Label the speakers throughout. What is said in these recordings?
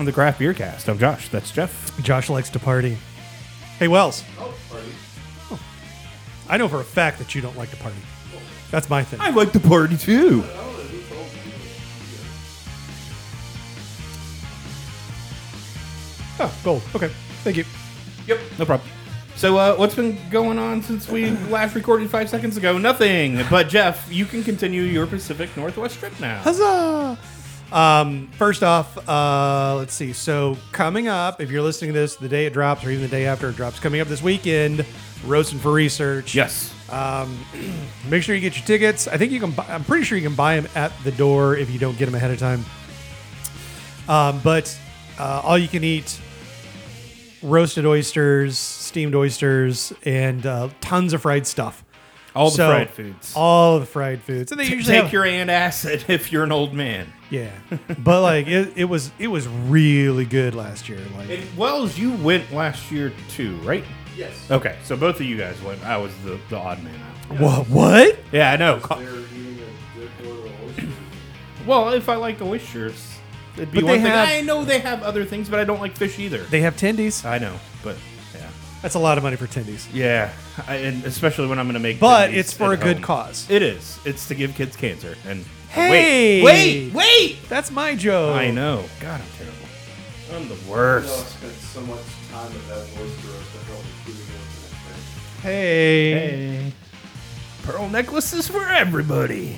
Speaker 1: Welcome to the Craft Beer Cast. I'm Josh. That's Jeff.
Speaker 2: Josh likes to party. Hey, Wells. Oh. I know for a fact that you don't like to party. That's my thing.
Speaker 1: I like to party too.
Speaker 2: Oh, gold. Okay. Thank you.
Speaker 1: Yep, no problem. So, uh, what's been going on since we last recorded five seconds ago? Nothing. But Jeff, you can continue your Pacific Northwest trip now.
Speaker 2: Huzzah! Um, first off, uh, let's see. So coming up, if you're listening to this the day it drops, or even the day after it drops, coming up this weekend, roasting for research.
Speaker 1: Yes.
Speaker 2: Um, Make sure you get your tickets. I think you can. Buy, I'm pretty sure you can buy them at the door if you don't get them ahead of time. Um, but uh, all you can eat roasted oysters, steamed oysters, and uh, tons of fried stuff.
Speaker 1: All the
Speaker 2: So,
Speaker 1: fried foods.
Speaker 2: All the fried foods. And they
Speaker 1: T-
Speaker 2: usually
Speaker 1: Take
Speaker 2: have-
Speaker 1: your antacid if you're an old man.
Speaker 2: yeah. but like it, it was it was really good last year. Like
Speaker 1: And Wells, you went last year too, right?
Speaker 3: Yes.
Speaker 1: Okay, so both of you guys went. I was the, the odd man out.
Speaker 2: what? What?
Speaker 1: Yeah, I know.
Speaker 3: They're eating a good load of oysters.
Speaker 1: Well, if I like oysters, it'd be
Speaker 2: But
Speaker 1: one
Speaker 2: they
Speaker 1: thing.
Speaker 2: have-
Speaker 1: I know they have other things, but I don't like fish either.
Speaker 2: They have tendies.
Speaker 1: I know, but yeah,
Speaker 2: That's a lot of money for tendies.
Speaker 1: yeah, I, and especially when I'm going to make.
Speaker 2: But
Speaker 1: tendies
Speaker 2: it's for a
Speaker 1: at
Speaker 2: good
Speaker 1: home.
Speaker 2: cause.
Speaker 1: It is. It's to give kids cancer. And
Speaker 2: Hey!
Speaker 1: wait, wait, wait.
Speaker 2: That's my joke.
Speaker 1: I know. God, I'm terrible. I'm the
Speaker 3: You know, I
Speaker 1: worst.
Speaker 3: spent so much time at that oyster roast. I felt like food the next day.
Speaker 2: Hey.
Speaker 1: Hey, pearl necklaces for everybody.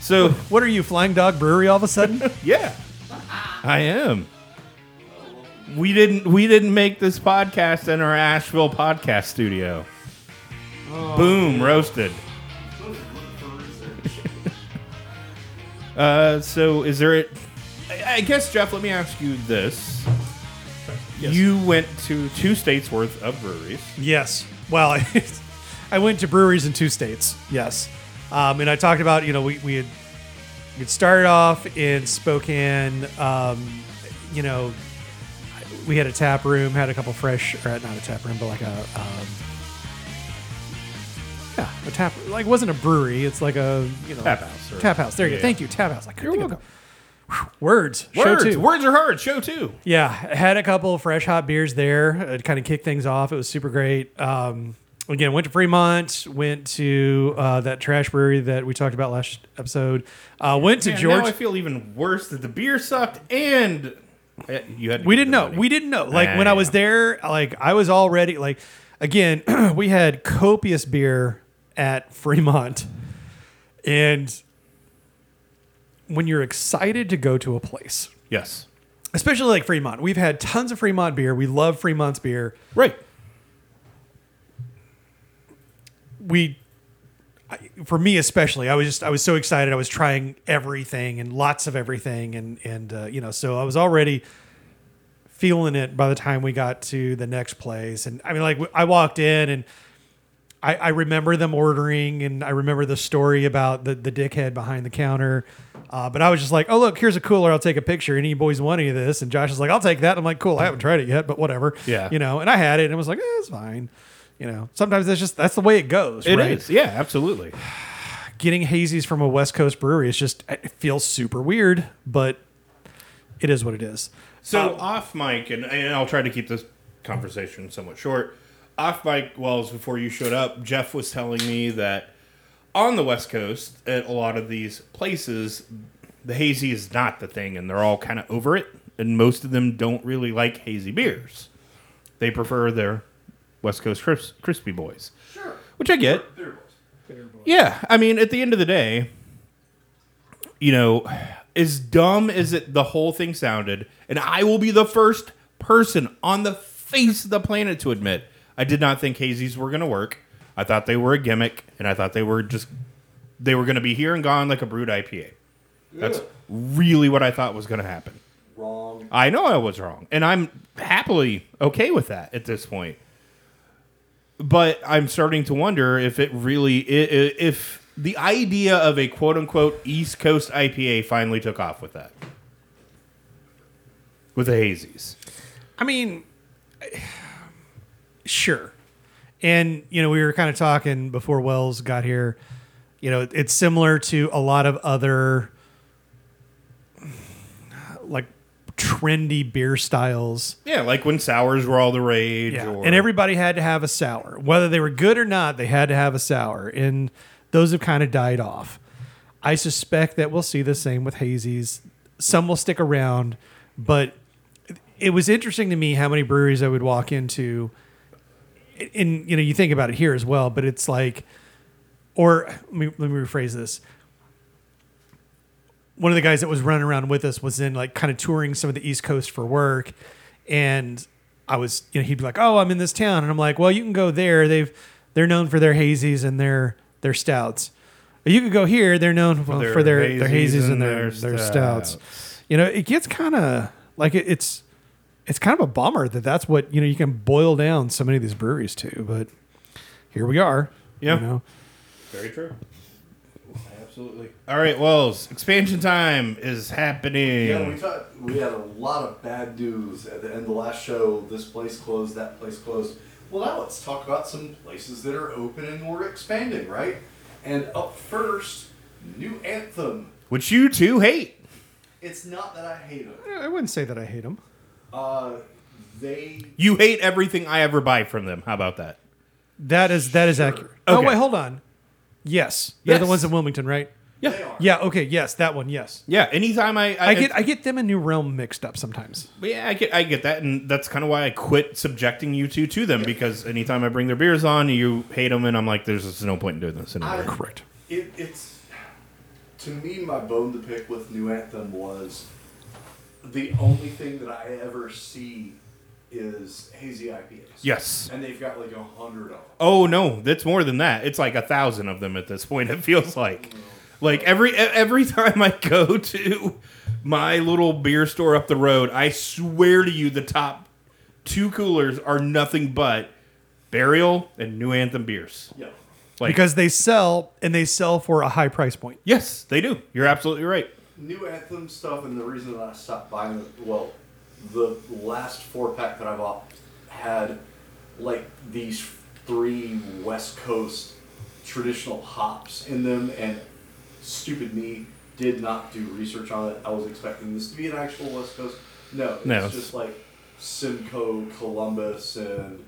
Speaker 1: So
Speaker 2: What are you, Flying Dog Brewery all of a sudden?
Speaker 1: Yeah, I am. We didn't we didn't make this podcast in our Asheville podcast studio. Boom, roasted. uh, so is there? A, I guess Jeff, let me ask you this. You went to two states worth of breweries.
Speaker 2: yes. Well, I, I went to breweries in two states. Yes. Um, and I talked about, you know, we, we had we started off in Spokane. Um, you know, we had a tap room, had a couple fresh, or not a tap room, but like a, um, yeah, a tap. Like, it wasn't a brewery. It's like a, you know,
Speaker 1: Tap house, or-
Speaker 2: Tap house. There you
Speaker 1: Yeah.
Speaker 2: go. Thank you, tap house. I couldn't
Speaker 1: You're
Speaker 2: think of- Whew, Words. Show
Speaker 1: Words,
Speaker 2: two.
Speaker 1: words are hard. Show two.
Speaker 2: Yeah, had a couple of fresh hop beers there. It kind of kicked things off. It was super great. Um, again, went to Fremont, went to uh, that trash brewery that we talked about last episode. Uh, went to
Speaker 1: Man,
Speaker 2: George.
Speaker 1: Now I feel even worse that the beer sucked and you had.
Speaker 2: We didn't know. We didn't know. Like when I was there, like I was already like again, we had copious beer at Fremont. And when you're excited to go to a place,
Speaker 1: Yes.
Speaker 2: especially like Fremont, we've had tons of Fremont beer. We love Fremont's beer.
Speaker 1: Right.
Speaker 2: we for me especially i was just i was so excited i was trying everything and lots of everything and and uh, you know so i was already feeling it by the time we got to the next place and i mean like i walked in and I, I remember them ordering, and I remember the story about the, the dickhead behind the counter. Uh, but I was just like, "Oh, look, here's a cooler. I'll take a picture. Any boys want any of this?" And Josh is like, "I'll take that." I'm like, "Cool. I haven't tried it yet, but whatever."
Speaker 1: Yeah.
Speaker 2: you know. And I had it, and I was like, eh, "It's fine." You know, sometimes that's just that's the way it goes.
Speaker 1: It
Speaker 2: right?
Speaker 1: is. Yeah, absolutely.
Speaker 2: Getting hazies from a West Coast brewery is just it feels super weird, but it is what it is.
Speaker 1: So uh, off mic, and, and I'll try to keep this conversation somewhat short. Off mic, Wells, before you showed up, Jeff was telling me that on the West Coast, at a lot of these places, the hazy is not the thing, and they're all kind of over it. And most of them don't really like hazy beers. They prefer their West Coast cris- crispy boys,
Speaker 3: Sure.
Speaker 1: which I get.
Speaker 3: Beer boys.
Speaker 1: Yeah, I mean, at the end of the day, you know, as dumb as it the whole thing sounded, and I will be the first person on the face of the planet to admit I did not think hazies were going to work. I thought they were a gimmick, and I thought they were just they were going to be here and gone like a Brut IPA. That's
Speaker 3: Ugh.
Speaker 1: really what I thought was going to happen.
Speaker 3: Wrong.
Speaker 1: I know I was wrong, and I'm happily okay with that at this point. But I'm starting to wonder if it really if the idea of a quote unquote East Coast IPA finally took off with that. With the hazies.
Speaker 2: I mean, sure. And, you know, we were kind of talking before Wells got here. You know, it's similar to a lot of other, like, trendy beer styles.
Speaker 1: Yeah, like when sours were all the rage.
Speaker 2: Yeah.
Speaker 1: Or,
Speaker 2: And everybody had to have a sour. Whether they were good or not, they had to have a sour. And those have kind of died off. I suspect that we'll see the same with hazies. Some will stick around, but it was interesting to me how many breweries I would walk into. And you know, you think about it here as well, but it's like, or let me, let me rephrase this. One of the guys that was running around with us was in like kind of touring some of the East Coast for work, and I was, you know, he'd be like, "Oh, I'm in this town," and I'm like, "Well, you can go there. They've they're known for their hazies and their their stouts. But you could go here. They're known well, for their their hazies and their their stouts. You know, it gets kind of like it, it's it's kind of a bummer that that's what you know you can boil down so many of these breweries to. But here we are.
Speaker 1: Yeah.
Speaker 2: You know,
Speaker 1: Very true. Absolutely. All right, Wells. Expansion time is happening.
Speaker 3: Yeah, we thought we had a lot of bad news at the end of the last show. This place closed, that place closed. Well, now let's talk about some places that are opening or expanding, right? And up first, New Anthem.
Speaker 1: Which you two hate.
Speaker 3: It's not that I hate them.
Speaker 2: I wouldn't say that I hate them.
Speaker 3: Uh, they
Speaker 1: You hate everything I ever buy from them. How about that?
Speaker 2: That is that is
Speaker 3: Sure.
Speaker 2: accurate. Oh wait, hold on. Yes, they're the
Speaker 1: Yes.
Speaker 2: ones in Wilmington, right?
Speaker 1: Yeah.
Speaker 2: Yeah. Okay. Yes, that one. Yes.
Speaker 1: Yeah. Anytime I, I,
Speaker 2: I get I get them and New Realm mixed up sometimes.
Speaker 1: yeah, I get I get that, and that's kind of why I quit subjecting you two to them because anytime I bring their beers on, you hate them, and I'm like, there's just no point in doing this anymore.
Speaker 3: I-
Speaker 2: Correct.
Speaker 3: It, it's to me, my bone to pick with New Anthem was the only thing that I ever see is hazy IPAs.
Speaker 1: yes.
Speaker 3: and they've got like a hundred of them.
Speaker 1: Oh no, that's more than that. It's like a thousand of them at this point. It feels like, like every every time I go to my little beer store up the road, I swear to you, the top two coolers are nothing but Burial and New Anthem beers.
Speaker 3: Yeah.
Speaker 1: Like,
Speaker 2: Because they sell and they sell for a high price point.
Speaker 1: yes, they do. You're absolutely right.
Speaker 3: New Anthem stuff, and the reason that I stopped buying it, well, the last four pack that I bought had like these three West Coast traditional hops in them, and stupid me did not do research on it. I was expecting this to be an actual West Coast. No, it's
Speaker 1: No,
Speaker 3: just like Simcoe, Columbus, and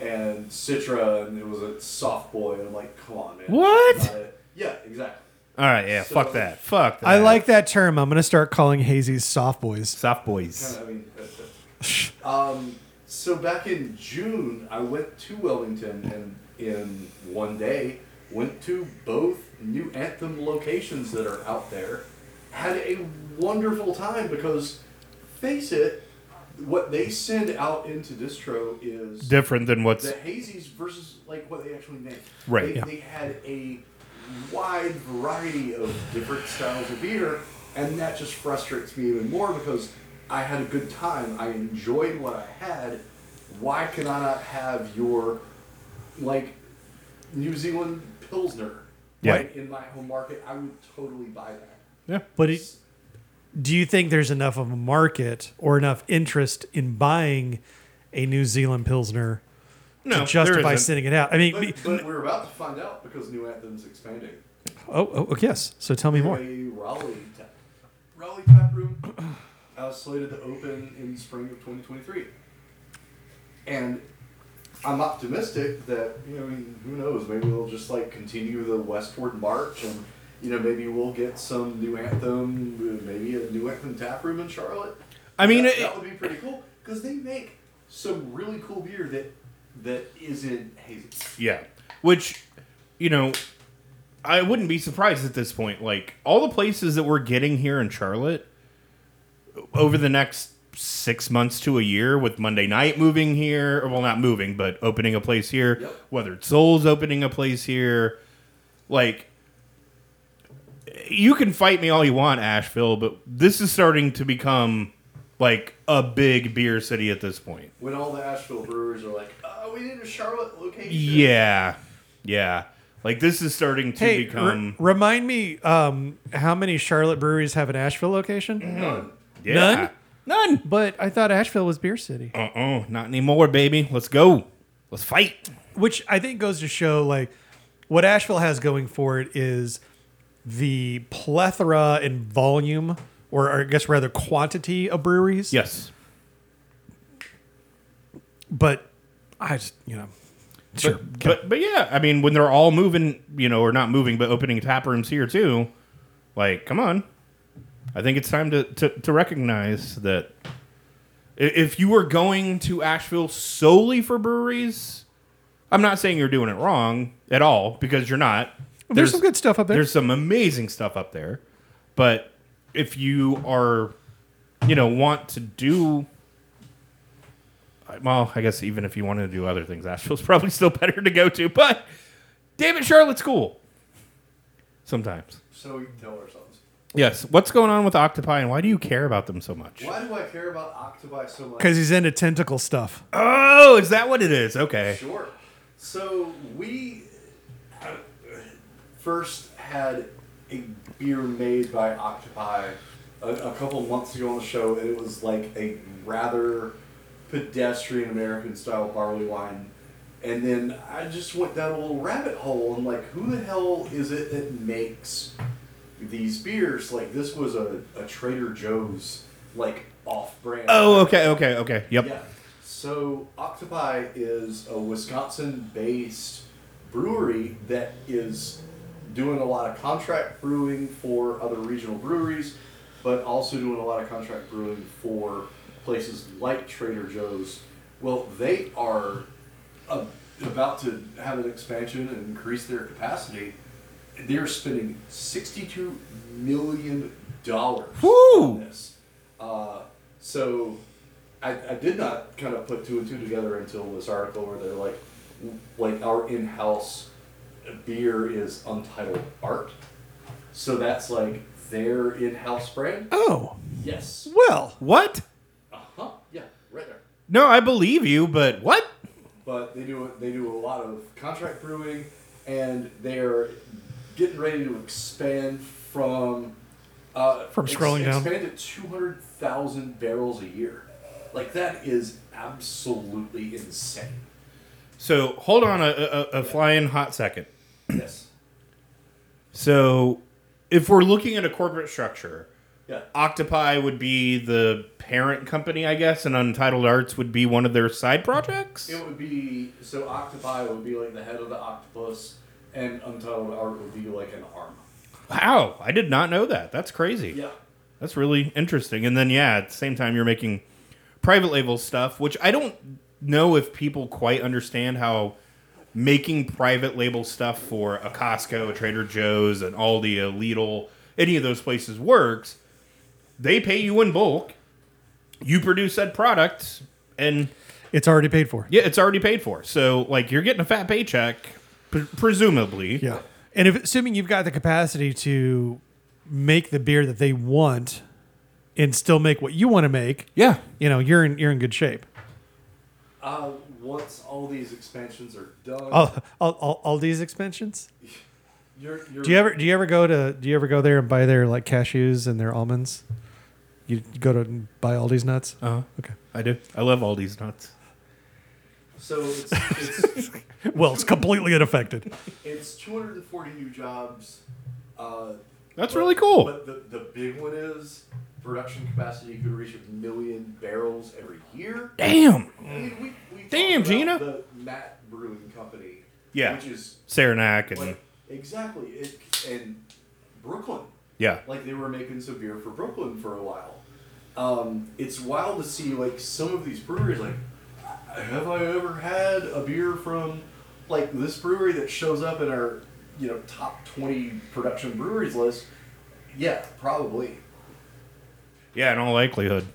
Speaker 3: and Citra, and it was a soft boy, and I'm like, come on, man.
Speaker 1: What?
Speaker 3: Yeah, exactly.
Speaker 1: All right, yeah,
Speaker 3: So-
Speaker 1: fuck that, fuck that.
Speaker 2: I like that term. I'm going to start calling hazies soft boys.
Speaker 1: soft boys.
Speaker 3: Kinda, I mean, that's it. Um, so back in June, I went to Wilmington and in one day went to both new Anthem locations that are out there. Had a wonderful time because, face it, what they send out into distro is
Speaker 1: Different than what's
Speaker 3: the hazies versus like what they actually make.
Speaker 1: Right,
Speaker 3: They,
Speaker 1: yeah.
Speaker 3: they had a wide variety of different styles of beer, and that just frustrates me even more because I had a good time. I enjoyed what I had. Why can I not have your like New Zealand Pilsner?
Speaker 1: Yeah.
Speaker 3: Right in my home market, I would totally buy that.
Speaker 1: yeah.
Speaker 2: But it, do you think there's enough of a market or enough interest in buying a New Zealand Pilsner
Speaker 1: No,
Speaker 2: to justify sending it out? I mean,
Speaker 3: But, but we're about to find out because New Anthem's expanding.
Speaker 2: oh, oh, oh, yes. So tell me more.
Speaker 3: A Raleigh tap, Raleigh tap room uh, slated to open in spring of 2023. And I'm optimistic that you know, I mean, who knows? Maybe we'll just like continue the westward march, and you know, maybe we'll get some new anthem, maybe a new anthem tap room in Charlotte.
Speaker 1: I mean,
Speaker 3: that,
Speaker 1: it-
Speaker 3: that would be pretty cool because they make some really cool beer that that isn't hazy.
Speaker 1: Yeah. Which, you know, I wouldn't be surprised at this point. Like, all the places that we're getting here in Charlotte over the next six months to a year with Monday night moving here, or, well, not moving, but opening a place here,
Speaker 3: Yep.
Speaker 1: whether it's Souls opening a place here, like, you can fight me all you want, Asheville, but this is starting to become like a big beer city at this point.
Speaker 3: When all the Asheville brewers are like, "Oh, we need a Charlotte location."
Speaker 1: Yeah, yeah. Like this is starting to
Speaker 2: Hey, re-
Speaker 1: become
Speaker 2: remind me um, how many Charlotte breweries have an Asheville location?
Speaker 3: None.
Speaker 1: Yeah.
Speaker 2: none?
Speaker 1: none.
Speaker 2: But I thought Asheville was Beer City,
Speaker 1: Uh uh not anymore, baby. Let's go. Let's fight.
Speaker 2: which I think goes to show like what Asheville has going for it is the plethora and volume or I guess rather quantity of breweries.
Speaker 1: Yes.
Speaker 2: But I just, you know, sure.
Speaker 1: But, but but yeah, I mean, when they're all moving, you know, or not moving, but opening tap rooms here too, like, come on. I think it's time to, to, to recognize that if you were going to Asheville solely for breweries, I'm not saying you're doing it wrong at all because you're not.
Speaker 2: there's, some good stuff up there.
Speaker 1: There's some amazing stuff up there, but if you are, you know, want to do, well, I guess even if you wanted to do other things, Asheville's probably still better to go to. But damn it, Charlotte's cool. Sometimes,
Speaker 3: So we can tell ourselves.
Speaker 1: Yes. What's going on with Octopi, and why do you care about them so much?
Speaker 3: Why do I care about Octopi so much?
Speaker 2: Because he's into tentacle stuff.
Speaker 1: Oh, is that what it is? Okay.
Speaker 3: Sure. So we uh, first had a beer made by Octopi a, a couple months ago on the show, and it was like a rather pedestrian American style barley wine. And then I just went down a little rabbit hole and like, who the hell is it that makes these beers? Like this was a, a Trader Joe's like off brand.
Speaker 1: Oh, okay, okay, okay. Yep.
Speaker 3: Yeah. So Octopi is a Wisconsin-based brewery that is doing a lot of contract brewing for other regional breweries, but also doing a lot of contract brewing for places like Trader Joe's. Well, they are uh, about to have an expansion and increase their capacity. They're spending sixty-two million dollars on this. Uh, so I, I did not kind of put two and two together until this article where they're like, like our in-house beer is Untitled Art. So that's like their in-house brand.
Speaker 2: Oh,
Speaker 3: Yes.
Speaker 2: well.
Speaker 1: What?
Speaker 3: Uh huh. Yeah. Right there.
Speaker 1: No, I believe you, but what?
Speaker 3: But they do they do a lot of contract brewing, and they're getting ready to expand from uh,
Speaker 2: From scrolling down.
Speaker 3: Expand to two hundred thousand barrels a year. Like that is absolutely insane.
Speaker 1: So hold on a, a, a flying hot second.
Speaker 3: Yes.
Speaker 1: So, if we're looking at a corporate structure,
Speaker 3: Yeah.
Speaker 1: Octopi would be the parent company, I guess, and Untitled Arts would be one of their side projects.
Speaker 3: It would be so Octopi would be like the head of the octopus, and Untitled Art would be like an arm.
Speaker 1: Wow, I did not know that. That's crazy.
Speaker 3: Yeah.
Speaker 1: That's really interesting. And then, yeah, at the same time, you're making private label stuff, which I don't know if people quite understand how making private label stuff for a Costco, a Trader Joe's, an Aldi, a Lidl, any of those places works. They pay you in bulk. You produce said product, and
Speaker 2: It's already paid for.
Speaker 1: yeah, it's already paid for. So, like, you're getting a fat paycheck, pre- presumably.
Speaker 2: Yeah. And if assuming you've got the capacity to make the beer that they want and still make what you want to make,
Speaker 1: Yeah.
Speaker 2: you know, you're in you're in good shape.
Speaker 3: Uh, once all these expansions are done,
Speaker 2: All, all, all, all these expansions.
Speaker 3: you're, you're
Speaker 2: Do you ever do you ever go to do you ever go there and buy their like cashews and their almonds? You go to buy Aldi's nuts.
Speaker 1: Uh huh.
Speaker 2: Okay.
Speaker 1: I do. I love all these nuts.
Speaker 3: So it's, it's,
Speaker 2: Well, it's completely unaffected.
Speaker 3: it's 240 new jobs. Uh,
Speaker 1: That's
Speaker 3: but-
Speaker 1: really cool.
Speaker 3: But the, the big one is production capacity could reach a million barrels every year.
Speaker 1: Damn.
Speaker 3: I mean, we, we
Speaker 1: Damn, Gina.
Speaker 3: The Matt Brewing Company.
Speaker 1: Yeah.
Speaker 3: Which is
Speaker 1: Saranac and
Speaker 3: like exactly it and Brooklyn.
Speaker 1: yeah.
Speaker 3: Like they were making some beer for Brooklyn for a while. Um, it's wild to see like some of these breweries like have I ever had a beer from like this brewery that shows up in our you know top twenty production breweries list? Yeah, probably.
Speaker 1: Yeah, in all likelihood.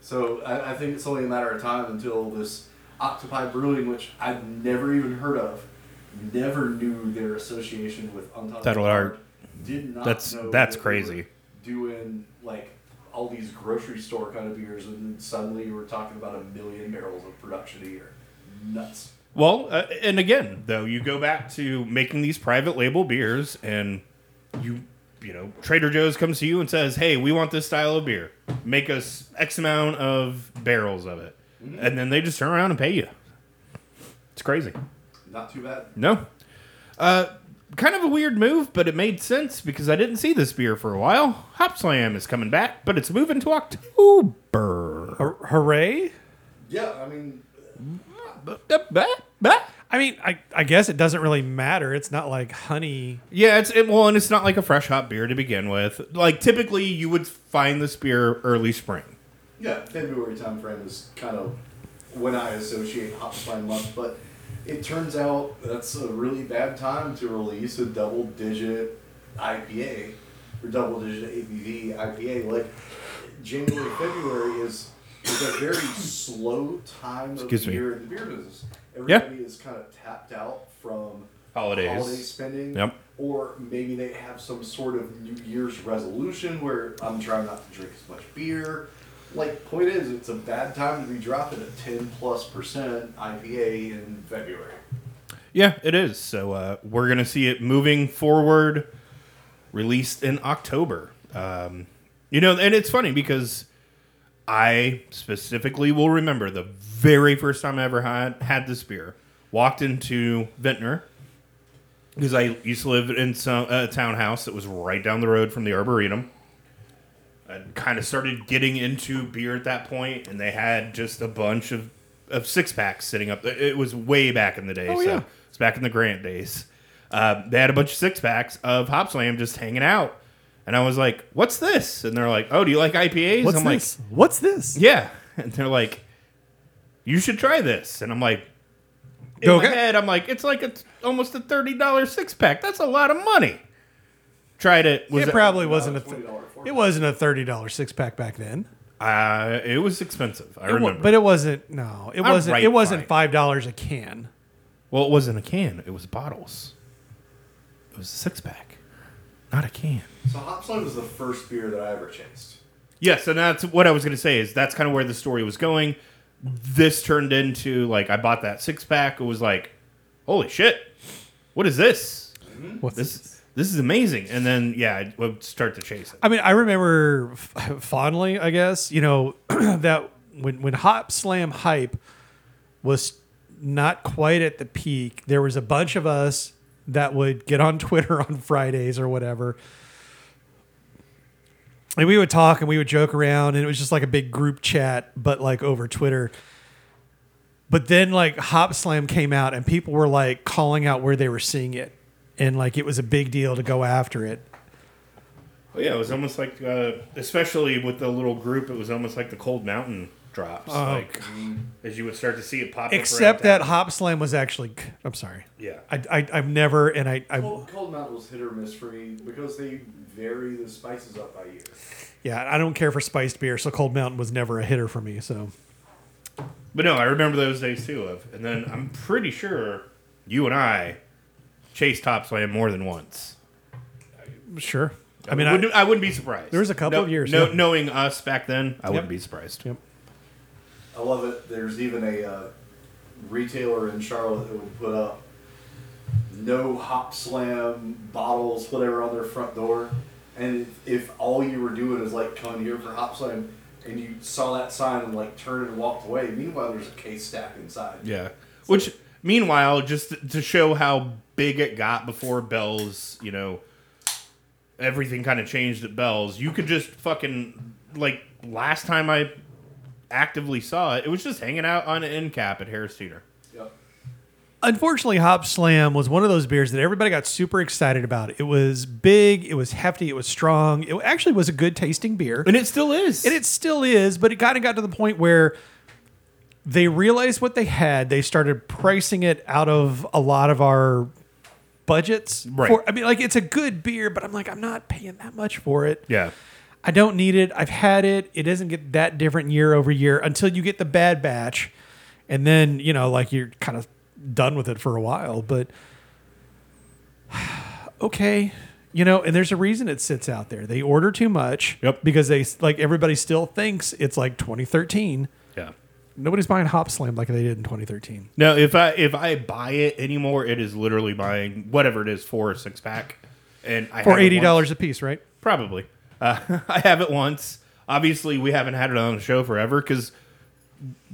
Speaker 3: So I, I think it's only a matter of time until this Octopi Brewing, which I've never even heard of, never knew their association with Untitled
Speaker 1: Art.
Speaker 3: Did not
Speaker 1: That's-
Speaker 3: know
Speaker 1: that's
Speaker 3: that
Speaker 1: crazy.
Speaker 3: Doing like all these grocery store kind of beers, and then suddenly you were talking about a million barrels of production a year. Nuts.
Speaker 1: Well, uh, and again, though, you go back to making these private label beers, and you, you know, Trader Joe's comes to you and says, "Hey, we want this style of beer. Make us X amount of barrels of it," and then they just turn around and pay you. It's crazy.
Speaker 3: Not too bad.
Speaker 1: No. Uh, kind of a weird move, but it made sense because I didn't see this beer for a while. Hop Slam is coming back, but it's moving to October.
Speaker 2: Hur- Hooray!
Speaker 3: Yeah, I mean,
Speaker 2: I mean, I, I guess it doesn't really matter. It's not like honey.
Speaker 1: Yeah, it's it, well, and it's not like a fresh hop beer to begin with. Like typically, you would find this beer early spring.
Speaker 3: yeah, February timeframe is kind of when I associate Hop Slam month, but it turns out that's a really bad time to release a double digit IPA or double digit ABV IPA. Like January, February is is a very slow time of
Speaker 1: Excuse
Speaker 3: the
Speaker 1: me.
Speaker 3: year in the beer business. Everybody is kind of tapped out from
Speaker 1: Holidays.
Speaker 3: holiday spending.
Speaker 1: Yep.
Speaker 3: Or maybe they have some sort of New Year's resolution where I'm trying not to drink as much beer. Like, point is, it's a bad time to be dropping a 10 plus percent IPA in February.
Speaker 1: Yeah, it is. So uh, we're gonna see it moving forward, released in October. Um, you know, and it's funny because I specifically will remember the very first time I ever had had this beer. Walked into Vintner because I used to live in some a townhouse that was right down the road from the Arboretum. I kind of started getting into beer at that point, and they had just a bunch of, of six packs sitting up. It was way back in the day.
Speaker 2: Oh,
Speaker 1: so
Speaker 2: yeah.
Speaker 1: it's back in the Grant days. Uh, they had a bunch of six packs of Hop Slam just hanging out. And I was like, what's this? And they're like, oh, do you like IPAs?
Speaker 2: What's
Speaker 1: I'm
Speaker 2: this? What's this?
Speaker 1: yeah. And they're like, you should try this. And I'm like, in my head, I'm like, it's like a, almost a $30 six pack. That's a lot of money. Tried it. Was
Speaker 2: it probably wasn't a.
Speaker 3: $20
Speaker 2: Th- it wasn't a thirty dollars six pack back then.
Speaker 1: Uh, it was expensive. I
Speaker 2: It wa-
Speaker 1: remember.
Speaker 2: but it wasn't. No, it
Speaker 1: I'm
Speaker 2: wasn't.
Speaker 1: right
Speaker 2: it wasn't five dollars a can.
Speaker 1: well, it wasn't a can. It was bottles. It was a six pack, not a can.
Speaker 3: So, Hop Slam was the first beer that I ever chased.
Speaker 1: Yes, and that's what I was going to say. Is that's kind of where the story was going. This turned into like I bought that six pack. It was like, holy shit, what is this?
Speaker 2: What's
Speaker 1: This this is amazing. And then yeah, I would start to chase it.
Speaker 2: I mean, I remember f- fondly, I guess, you know, that when when Hop Slam hype was not quite at the peak, there was a bunch of us that would get on Twitter on Fridays or whatever. And we would talk and we would joke around, and it was just like a big group chat, but like over Twitter. But then, like, Hop Slam came out, and people were like calling out where they were seeing it. And like, it was a big deal to go after it.
Speaker 1: Well, yeah, it was almost like, uh, especially with the little group, it was almost like the Cold Mountain drops.
Speaker 2: Oh,
Speaker 1: like as you would start to see it pop. up
Speaker 2: Except
Speaker 1: around
Speaker 2: that
Speaker 1: town.
Speaker 2: Hop Slam was actually. I'm sorry.
Speaker 1: Yeah.
Speaker 2: I, I I've never and I I
Speaker 3: Cold, Cold Mountain was hit or miss for me because they vary the spices up by year.
Speaker 2: yeah I don't care for spiced beer, so Cold Mountain was never a hitter for me. So
Speaker 1: But no, I remember those days too. Of and then I'm pretty sure you and I chased Hop Slam more than once.
Speaker 2: sure. I mean, I,
Speaker 1: wouldn't, I, wouldn't be surprised.
Speaker 2: There was a couple
Speaker 1: No-
Speaker 2: of years,
Speaker 1: No,
Speaker 2: yeah.
Speaker 1: knowing us back then, I
Speaker 2: Yep.
Speaker 1: wouldn't be surprised.
Speaker 2: Yep.
Speaker 3: I love it. There's even a uh, retailer in Charlotte that would put up no hop slam bottles, whatever, on their front door. And if all you were doing is like coming here for hop slam, and you saw that sign and like turned and walked away, meanwhile there's a case stacked inside.
Speaker 1: Yeah. Which, meanwhile, just to- to show how big it got before Bell's, you know, everything kind of changed at Bell's. You could just fucking like last time I actively saw it, it was just hanging out on an end cap at Harris Teeter.
Speaker 3: Yep.
Speaker 2: unfortunately, Hop Slam was one of those beers that everybody got super excited about. It was big, it was hefty, it was strong. It actually was a good tasting beer.
Speaker 1: And it still is.
Speaker 2: And it still is, but it kind of got to the point where they realized what they had. They started pricing it out of a lot of our budgets.
Speaker 1: Right.
Speaker 2: For, I mean, like it's a good beer, but I'm like, I'm not paying that much for it.
Speaker 1: yeah.
Speaker 2: I don't need it. I've had it. It doesn't get that different year over year until you get the bad batch, and then you know, like you're kind of done with it for a while. But okay, you know, and there's a reason it sits out there. They order too much.
Speaker 1: Yep.
Speaker 2: Because they like everybody still thinks it's like 2013.
Speaker 1: Yeah.
Speaker 2: Nobody's buying Hop Slam like they did in 2013.
Speaker 1: No, if I if I buy it anymore, it is literally buying whatever it is for a six pack, and I
Speaker 2: For
Speaker 1: have it
Speaker 2: eighty
Speaker 1: once.
Speaker 2: dollars a piece, right?
Speaker 1: Probably. Uh, I have it once. Obviously, we haven't had it on the show forever because,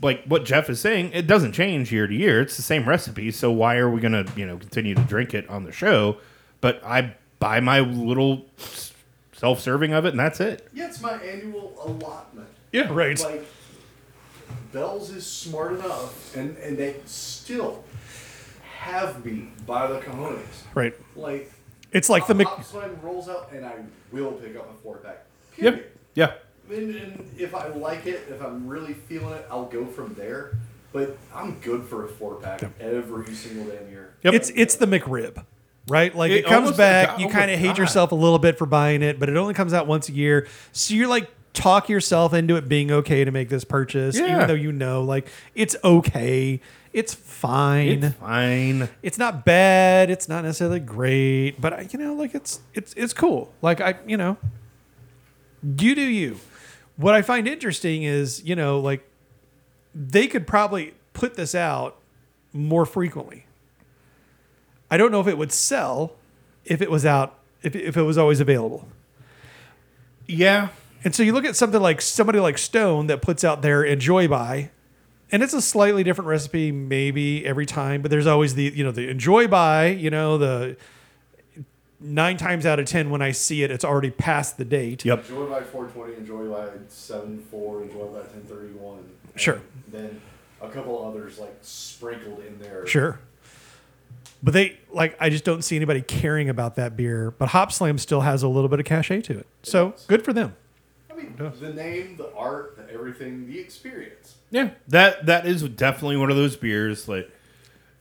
Speaker 1: like what Jeff is saying, it doesn't change year to year. It's the same recipe. So why are we gonna, you know, continue to drink it on the show? but I buy my little self serving of it, and that's it.
Speaker 3: Yeah, it's my annual allotment.
Speaker 1: Yeah,
Speaker 2: Right.
Speaker 3: Like, Bell's is smart enough, and, and they still have me by the cojones.
Speaker 2: Right.
Speaker 3: Like,
Speaker 2: It's like the Mc.
Speaker 3: Hop rolls out, and I will pick up a four pack.
Speaker 1: Yep.
Speaker 3: Period.
Speaker 1: Yeah.
Speaker 3: And, and if I like it, if I'm really feeling it, I'll go from there. But I'm good for a four pack every single damn year.
Speaker 1: Yep.
Speaker 2: It's it's the McRib, right? Like it,
Speaker 1: It
Speaker 2: comes
Speaker 1: almost-
Speaker 2: back, you
Speaker 1: oh my
Speaker 2: kind of hate
Speaker 1: God.
Speaker 2: yourself a little bit for buying it, but it only comes out once a year. So you're like talk yourself into it being okay to make this purchase,
Speaker 1: Yeah.
Speaker 2: even though you know like it's okay, it's fine.
Speaker 1: It's fine.
Speaker 2: it's not bad. It's not necessarily great, but I, you know, like it's it's it's cool. Like I, you know, you do you. What I find interesting is, you know, like they could probably put this out more frequently. I don't know if it would sell if it was out if if it was always available.
Speaker 1: Yeah.
Speaker 2: And so you look at something like somebody like Stone that puts out their Enjoy By, and it's a slightly different recipe maybe every time, but there's always the you know the Enjoy By, you know the nine times out of ten when I see it, it's already past the date.
Speaker 1: Yep.
Speaker 3: Enjoy by 420, enjoy by 74, enjoy by 1031. and
Speaker 2: Sure.
Speaker 3: Then a couple others like sprinkled in there.
Speaker 2: Sure. But they like I just don't see anybody caring about that beer. But Hop Slam still has a little bit of cachet to it, so
Speaker 3: does.
Speaker 2: good for them.
Speaker 3: I mean, the name, the art, the everything, the experience.
Speaker 1: Yeah, that that is definitely one of those beers that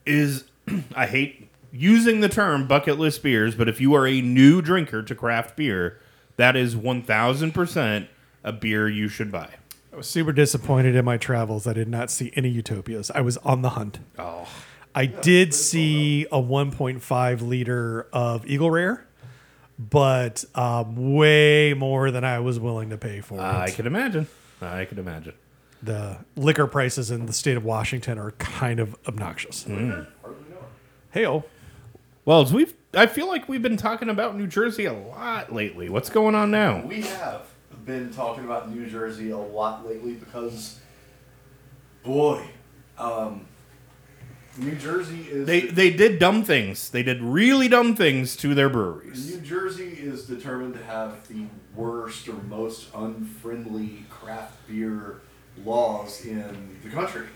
Speaker 1: is. I hate using the term bucket list beers, but if you are a new drinker to craft beer, that is one thousand percent a beer you should buy.
Speaker 2: I was super disappointed in my travels. I did not see any Utopias. I was on the hunt.
Speaker 1: Oh,
Speaker 2: I did see a 1.5 liter of Eagle Rare, but um, way more than I was willing to pay for
Speaker 1: I
Speaker 2: it.
Speaker 1: can imagine. I can imagine.
Speaker 2: The liquor prices in the state of Washington are kind of obnoxious.
Speaker 3: Hardly know.
Speaker 2: Hey,
Speaker 1: Well, as we've, I feel like we've been talking about New Jersey a lot lately. What's going on now?
Speaker 3: We have been talking about New Jersey a lot lately because, boy, um, New Jersey is
Speaker 1: They they did dumb things. They did really dumb things to their breweries.
Speaker 3: New Jersey is determined to have the worst or most unfriendly craft beer laws in the country.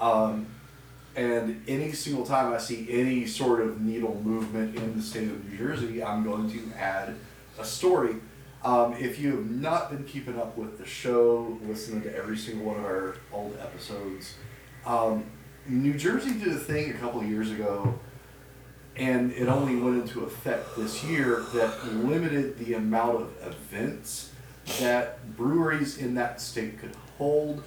Speaker 3: Um, and any single time I see any sort of needle movement in the state of New Jersey, I'm going to add a story. Um, if you have not been keeping up with the show, listening to every single one of our old episodes, um, New Jersey did a thing a couple of years ago and it only went into effect this year that limited the amount of events that breweries in that state could hold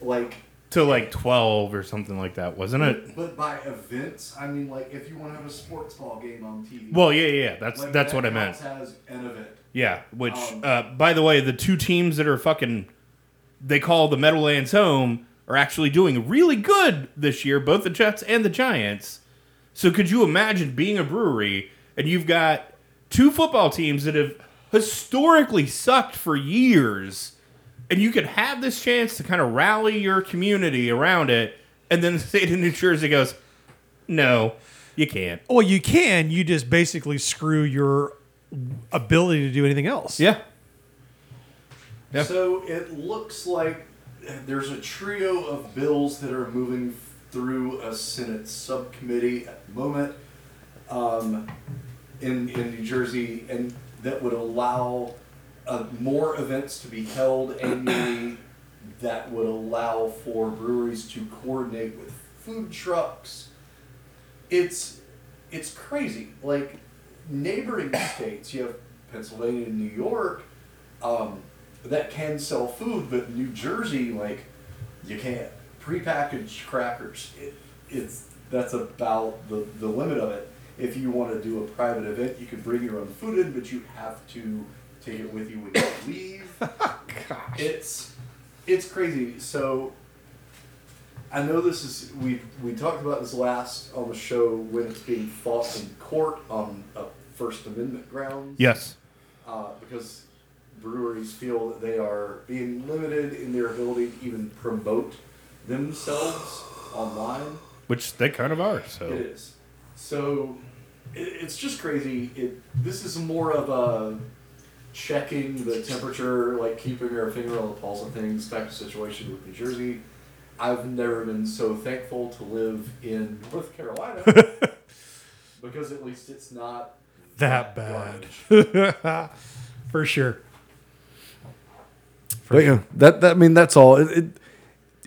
Speaker 3: like
Speaker 1: To like twelve or something like that, wasn't it?
Speaker 3: but by events i mean like if you want to have a sports ball game on tv
Speaker 1: Well, yeah, yeah. That's
Speaker 3: like,
Speaker 1: that's what I meant.
Speaker 3: counts as an event
Speaker 1: Yeah, which,
Speaker 3: Um,
Speaker 1: uh, by the way, the two teams that are fucking, they call the Meadowlands home, are actually doing really good this year, both the Jets and the Giants. So could you imagine being a brewery and you've got two football teams that have historically sucked for years, and you could have this chance to kind of rally your community around it, and then the state of New Jersey goes, no, you can't.
Speaker 2: well, you can. You just basically screw your ability to do anything else.
Speaker 1: Yeah. Yeah.
Speaker 3: So it looks like there's a trio of bills that are moving through a Senate subcommittee at the moment um, in, in New Jersey, and that would allow uh, more events to be held annually. That would allow for breweries to coordinate with food trucks. It's it's crazy. Like neighboring states, you have Pennsylvania and New York. Um, that can sell food, but New Jersey, like, you can't. Prepackaged crackers, it, it's that's about the, the limit of it. If you want to do a private event, you can bring your own food in, but you have to take it with you when you leave. It's it's crazy. So I know this is we we talked about this last on the show when it's being fought in court on a First Amendment grounds
Speaker 1: Yes.
Speaker 3: uh, because breweries feel that they are being limited in their ability to even promote themselves online.
Speaker 1: Which they kind of are. So.
Speaker 3: It is. So
Speaker 4: it, it's just crazy. It this is more of a checking the temperature, like keeping your finger on the pulse of things type of situation with New Jersey. I've never been so thankful to live in North Carolina because at least it's not
Speaker 2: That bad. For sure.
Speaker 3: But yeah, that, that I mean that's all. It, it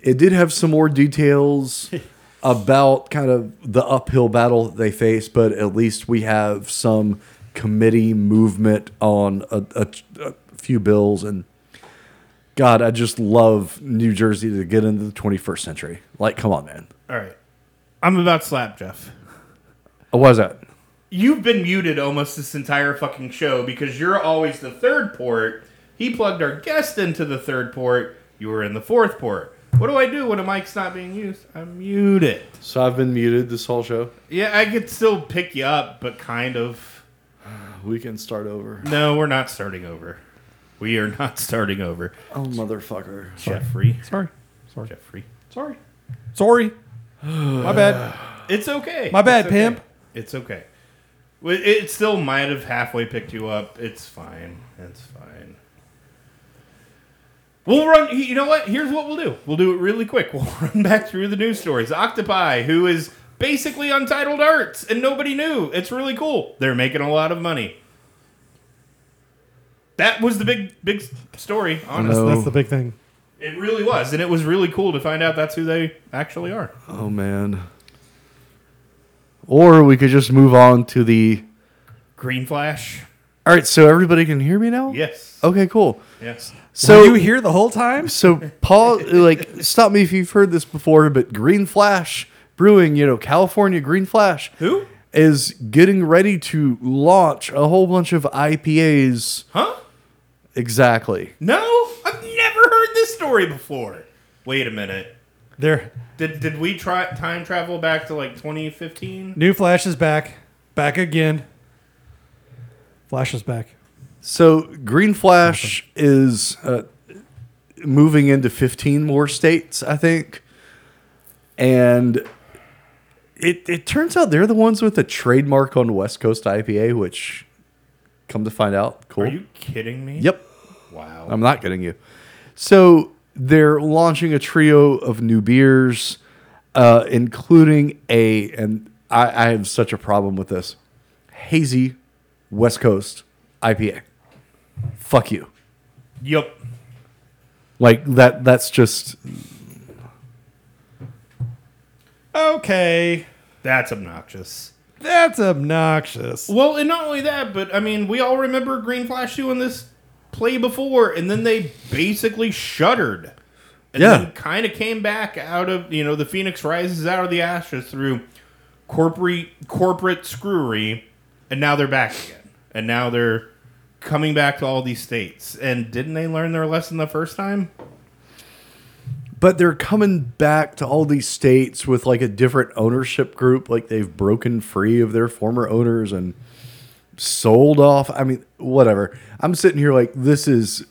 Speaker 3: it did have some more details about kind of the uphill battle they face, but at least we have some committee movement on a, a, a few bills and God, I just love New Jersey to get into the 21st century. Like, come on, man.
Speaker 1: All right. I'm about to slap Jeff.
Speaker 3: Uh, oh, what is that?
Speaker 1: You've been muted almost this entire fucking show because you're always the third port. He plugged our guest into the third port. You were in the fourth port. What do I do when a mic's not being used? I mute it.
Speaker 3: So I've been muted this whole show.
Speaker 1: Yeah, I could still pick you up, but kind of.
Speaker 3: We can start over.
Speaker 1: No, we're not starting over. We are not starting over.
Speaker 3: Oh, motherfucker.
Speaker 1: Jeffrey.
Speaker 2: Sorry. Sorry.
Speaker 1: Jeffrey.
Speaker 2: Sorry. Sorry. My bad.
Speaker 1: It's okay.
Speaker 2: My bad,
Speaker 1: It's okay.
Speaker 2: pimp.
Speaker 1: It's okay. Well, It still might have halfway picked you up. It's fine. It's fine. We'll run. You know what? Here's what we'll do. We'll do it really quick. We'll run back through the news stories. Octopi, who is basically Untitled Arts, and nobody knew. It's really cool. They're making a lot of money. That was the big, big story. Honestly,
Speaker 3: know.
Speaker 2: That's the big thing.
Speaker 1: it really was, and it was really cool to find out that's who they actually are.
Speaker 3: Oh, man. Or we could just move on to the.
Speaker 1: Green Flash.
Speaker 3: All right, so everybody can hear me now?
Speaker 1: Yes.
Speaker 3: Okay, cool.
Speaker 1: Yes.
Speaker 3: So
Speaker 2: Were you here the whole time?
Speaker 3: So Paul, like, stop me if you've heard this before, but Green Flash Brewing, you know, California Green Flash,
Speaker 1: Who?
Speaker 3: is getting ready to launch a whole bunch of IPAs.
Speaker 1: Huh?
Speaker 3: Exactly.
Speaker 1: No, I've never heard this story before. Wait a minute.
Speaker 2: There.
Speaker 1: Did did we try time travel back to like 2015?
Speaker 2: New Flash is back. Back again. Flash is back.
Speaker 3: So Green Flash is uh, moving into 15 more states, I think. And it, it turns out they're the ones with the trademark on West Coast IPA, which come to find out, cool.
Speaker 1: Are you kidding me?
Speaker 3: Yep.
Speaker 1: Wow.
Speaker 3: I'm not kidding you. So they're launching a trio of new beers, uh, including a, and I, I have such a problem with this, hazy West Coast IPA. Fuck you.
Speaker 1: yep.
Speaker 3: Like that. That's just
Speaker 2: Okay.
Speaker 1: That's obnoxious.
Speaker 2: That's obnoxious.
Speaker 1: Well, and not only that, but I mean, we all remember Green Flash doing this play before, and then they basically shuttered. And
Speaker 3: Yeah.
Speaker 1: then kind of came back out of, you know, the Phoenix rises out of the ashes through corporate corporate screwery, and now they're back again. And now they're coming back to all these states. And didn't they learn their lesson the first time?
Speaker 3: but they're coming back to all these states with like a different ownership group. Like they've broken free of their former owners and sold off. I mean whatever. I'm sitting here like this is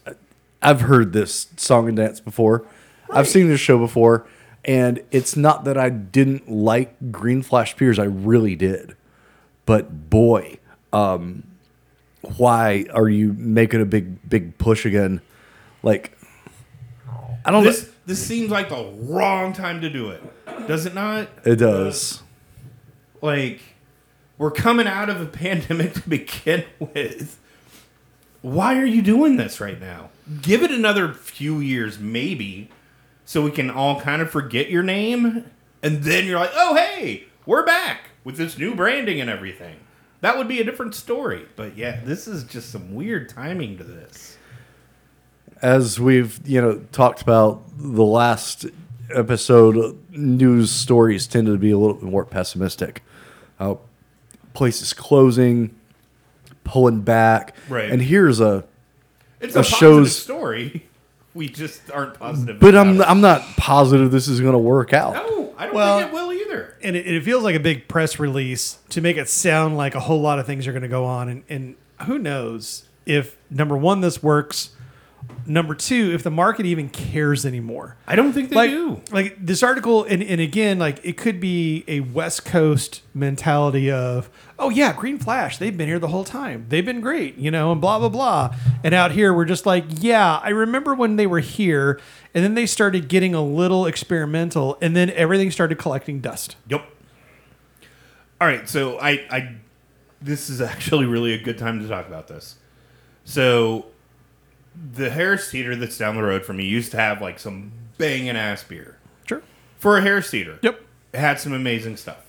Speaker 3: i've heard this song and dance before. I've seen this show before. And it's not that i didn't like green flash Piers, i really did. But boy um why are you making a big big push again like i don't
Speaker 1: This this seems like the wrong time to do it. Does it not?
Speaker 3: It does.
Speaker 1: like we're coming out of a pandemic to begin with. Why are you doing this right now? Give it another few years, maybe, so we can all kind of forget your name, and then you're like, oh hey, we're back with this new branding and everything. That would be a different story. But yeah, this is just some weird timing to this.
Speaker 3: As we've you know talked about the last episode, news stories tend to be a little bit more pessimistic. Uh, places closing, pulling back,
Speaker 1: Right.
Speaker 3: And here's a,
Speaker 1: It's a positive
Speaker 3: shows-
Speaker 1: story. We just aren't positive.
Speaker 3: but
Speaker 1: about
Speaker 3: I'm
Speaker 1: it.
Speaker 3: I'm not positive this is going to work out.
Speaker 1: no, I don't
Speaker 2: Well-
Speaker 1: think it will either.
Speaker 2: And it, it feels like a big press release to make it sound like a whole lot of things are going to go on. And, and who knows if, number one, this works, Number two, if the market even cares anymore.
Speaker 1: I don't think they
Speaker 2: like,
Speaker 1: do.
Speaker 2: like this article, and, and again, like it could be a West Coast mentality of, oh yeah, Green Flash, they've been here the whole time, they've been great, you know, and blah blah blah. And out here, we're just like, yeah, I remember when they were here, and then they started getting a little experimental, and then everything started collecting dust.
Speaker 1: Yep. All right, so I, I, this is actually really a good time to talk about this. So, the Harris Teeter that's down the road from me used to have like some banging ass beer
Speaker 2: Sure.
Speaker 1: for a Harris Teeter.
Speaker 2: Yep.
Speaker 1: It had some amazing stuff.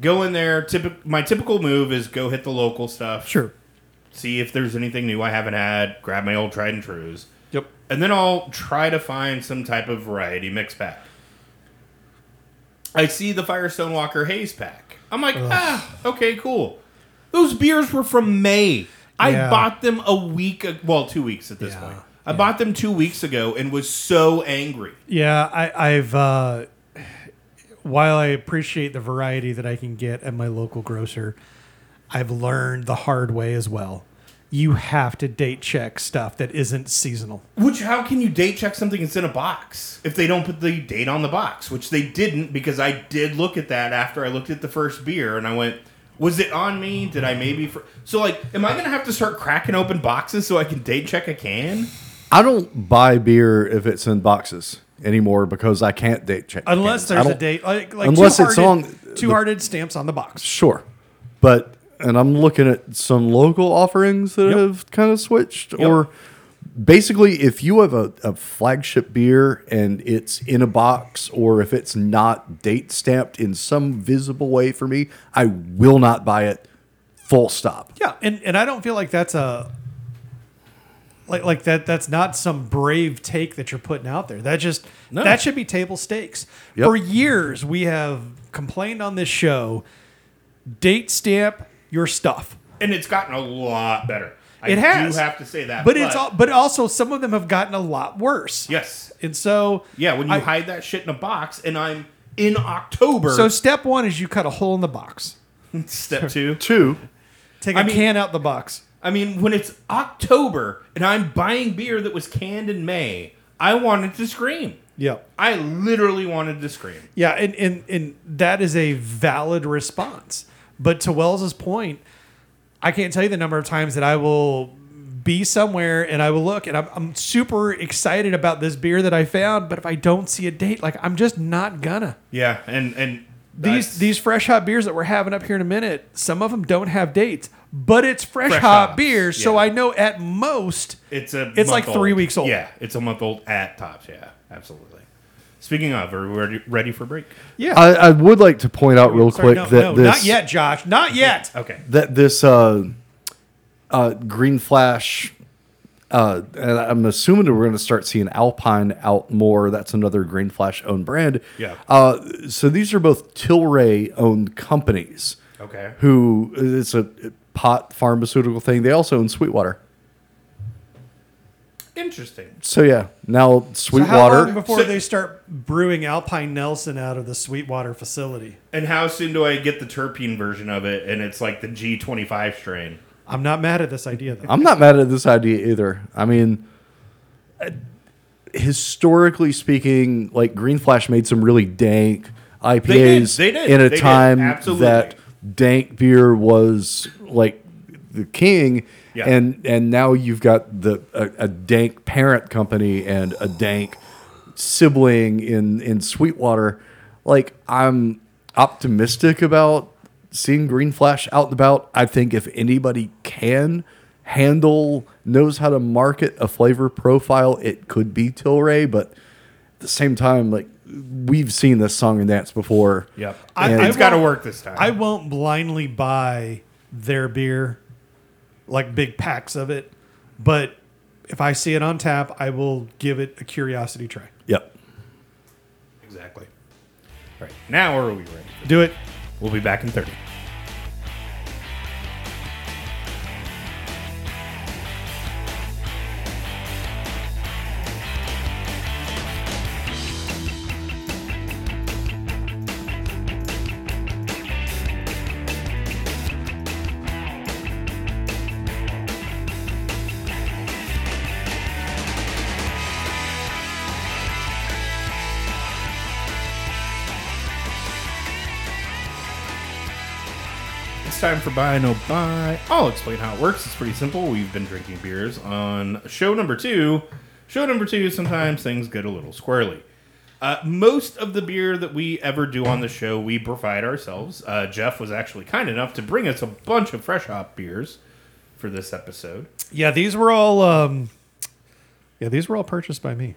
Speaker 1: Go in there. Typic, my typical move is go hit the local stuff.
Speaker 2: Sure.
Speaker 1: See if there's anything new I haven't had. Grab my old tried and trues.
Speaker 2: Yep.
Speaker 1: And then I'll try to find some type of variety mix pack. I see the Firestone Walker Haze pack. I'm like, ah, okay, cool. Those beers were from May. I
Speaker 2: Yeah.
Speaker 1: bought them a week, well, two weeks at this
Speaker 2: Yeah,
Speaker 1: point. I bought them two weeks ago and was so angry.
Speaker 2: Yeah, I, I've. Uh, while I appreciate the variety that I can get at my local grocer, I've learned the hard way as well. You have to date check stuff that isn't seasonal.
Speaker 1: Which, how can you date check something that's in a box if they don't put the date on the box? Which they didn't because I did look at that after I looked at the first beer and I went, was it on me? Did I maybe? For-? So, like, am I going to have to start cracking open boxes so I can date check a can?
Speaker 3: I don't buy beer if it's in boxes anymore because I can't date check.
Speaker 2: Unless
Speaker 3: cans.
Speaker 2: There's a date, like, like
Speaker 3: Unless it's on
Speaker 2: two
Speaker 3: the-
Speaker 2: hearted stamps on the box.
Speaker 3: Sure, but and I'm looking at some local offerings that
Speaker 2: Yep.
Speaker 3: have kind of switched. Or basically, if you have a, a flagship beer and it's in a box, or if it's not date stamped in some visible way for me, I will not buy it. Full stop.
Speaker 2: Yeah, and, and I don't feel like that's a like like that that's not some brave take that you're putting out there. That just
Speaker 1: No.
Speaker 2: that should be table stakes.
Speaker 3: Yep.
Speaker 2: For years we have complained on this show, date stamp your stuff.
Speaker 1: And it's gotten a lot better. I
Speaker 2: It has.
Speaker 1: do have to say that.
Speaker 2: But, it's all, but also some of them have gotten a lot worse.
Speaker 1: Yes.
Speaker 2: And so
Speaker 1: Yeah, when you
Speaker 2: I-
Speaker 1: hide that shit in a box and I'm in October.
Speaker 2: so step 1 is you cut a hole in the box.
Speaker 1: step two.
Speaker 3: Two.
Speaker 2: Take
Speaker 1: I
Speaker 2: a
Speaker 1: mean-
Speaker 2: can out the box.
Speaker 1: I mean, when it's October and I'm buying beer that was canned in May, I wanted to scream.
Speaker 2: Yeah.
Speaker 1: I literally wanted to scream.
Speaker 2: Yeah, and, and and that is a valid response. But to Wells's point, I can't tell you the number of times that I will be somewhere and I will look and I'm, I'm super excited about this beer that I found, but if I don't see a date, like I'm just not gonna.
Speaker 1: Yeah, and and
Speaker 2: These
Speaker 1: that's-
Speaker 2: these fresh hop beers that we're having up here in a minute, some of them don't have dates, but it's fresh,
Speaker 1: Fresh
Speaker 2: hot
Speaker 1: hops,
Speaker 2: beer, so
Speaker 1: yeah.
Speaker 2: I know at most
Speaker 1: it's a
Speaker 2: it's like
Speaker 1: month
Speaker 2: three
Speaker 1: old.
Speaker 2: weeks old.
Speaker 1: Yeah, it's a month old at tops. Yeah, absolutely. Speaking of, are we ready, ready for a break?
Speaker 2: yeah.
Speaker 3: I, I would like to point out real
Speaker 2: Sorry,
Speaker 3: quick
Speaker 2: no,
Speaker 3: that
Speaker 2: no,
Speaker 3: this
Speaker 2: not yet, Josh, not yet.
Speaker 1: Okay.
Speaker 3: that this uh, uh, Green Flash, uh, and I'm assuming that we're going to start seeing Alpine out more. That's another Green Flash owned brand.
Speaker 1: Yeah.
Speaker 3: Uh, so these are both Tilray owned companies.
Speaker 1: Okay.
Speaker 3: Who it's a pot pharmaceutical thing. They also own Sweetwater.
Speaker 1: Interesting.
Speaker 3: So yeah, now
Speaker 2: So how
Speaker 3: Sweetwater.
Speaker 2: long before
Speaker 1: So-
Speaker 2: they start brewing Alpine Nelson out of the Sweetwater facility?
Speaker 1: And how soon do I get the terpene version of it? And it's like the G25 strain.
Speaker 2: I'm not mad at this idea though.
Speaker 3: I'm not mad at this idea either. I mean, uh, historically speaking, like Green Flash made some really dank IPAs
Speaker 1: They did. They did.
Speaker 3: in a
Speaker 1: They
Speaker 3: time
Speaker 1: Absolutely.
Speaker 3: that dank beer was like the king.
Speaker 1: Yeah.
Speaker 3: And and now you've got the a, a dank parent company and a dank sibling in in Sweetwater. Like I'm optimistic about seeing Green Flash out and about. I think if anybody can handle, knows how to market a flavor profile, it could be Tilray. But at the same time, like we've seen this song and dance before.
Speaker 1: Yep.
Speaker 2: I-
Speaker 3: And-
Speaker 2: I
Speaker 1: it's got to work this time.
Speaker 2: I won't blindly buy their beer, like big packs of it, but if I see it on tap, I will give it a curiosity try.
Speaker 3: Yep.
Speaker 1: exactly. All right. Now are we ready?
Speaker 2: Do it.
Speaker 1: We'll be back in 30. Time for Buy No Buy. I'll explain how it works. It's pretty simple. We've been drinking beers on show number two. Show number two, sometimes things get a little squirrely. Uh, most of the beer that we ever do on the show, we provide ourselves. Uh, Jeff was actually kind enough to bring us a bunch of fresh hop beers for this episode,
Speaker 2: Yeah, these were all. Um, yeah, these were all purchased by me.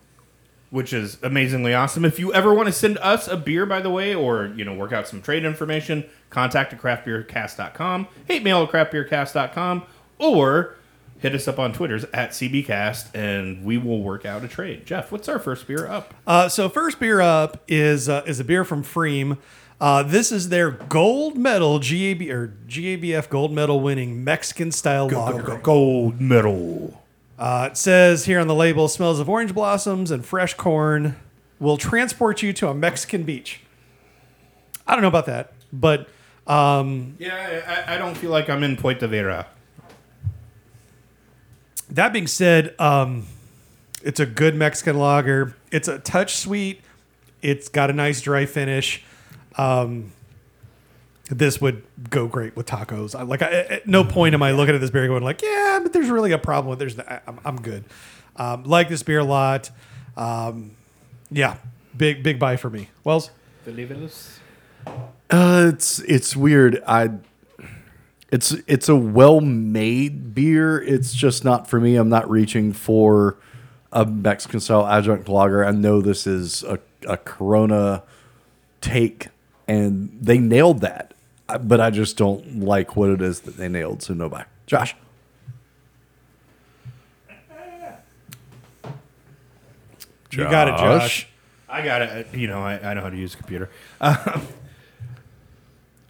Speaker 1: Which is amazingly awesome. If you ever want to send us a beer, by the way, or you know work out some trade information, contact at craftbeercast.com, hate mail at craftbeercast.com, or hit us up on Twitters at CBcast, and we will work out a trade. Jeff, what's our first beer up?
Speaker 2: Uh, so first beer up is uh, is a beer from pFriem. Uh, this is their gold medal GAB or GABF gold medal winning Mexican style lager.
Speaker 1: Gold medal.
Speaker 2: Uh, it says here on the label, smells of orange blossoms and fresh corn will transport you to a Mexican beach. I don't know about that, but um,
Speaker 1: Yeah, I, I don't feel like I'm in Puerto Vera.
Speaker 2: that being said, um, it's a good Mexican lager. It's a touch sweet. It's got a nice dry finish. Um, this would go great with tacos. I, like, I, at no point am I looking at this beer going like, yeah, but there's really a problem. with There's, I- I'm, I'm good. Um, like this beer a lot. Um, yeah, big big buy for me. Wells.
Speaker 5: Uh, it's it's weird. I it's it's a well made beer. It's just not for me. I'm not reaching for a Mexican style adjunct lager. I know this is a, a Corona take, and they nailed that. But I just don't like what it is that they nailed. So no buy. Josh.
Speaker 2: You got it, Josh.
Speaker 1: I got it. You know, I, I know how to use a computer. Um,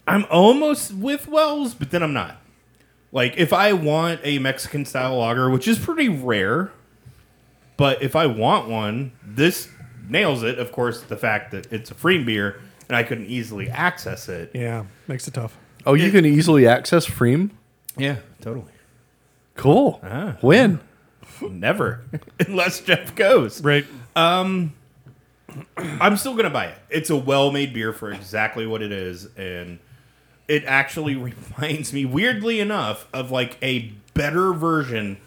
Speaker 1: I'm almost with Wells, but then I'm not. Like, if I want a Mexican style lager, which is pretty rare, but if I want one, this nails it. Of course, the fact that it's a free beer and I couldn't easily access it.
Speaker 2: Yeah, makes it tough.
Speaker 5: Oh, you can easily access pFriem.
Speaker 1: Yeah, totally.
Speaker 5: Cool.
Speaker 1: Ah.
Speaker 5: When?
Speaker 1: Never, unless Jeff goes.
Speaker 2: Right.
Speaker 1: Um, I'm still gonna buy it. It's a well-made beer for exactly what it is, and it actually reminds me, weirdly enough, of like a better version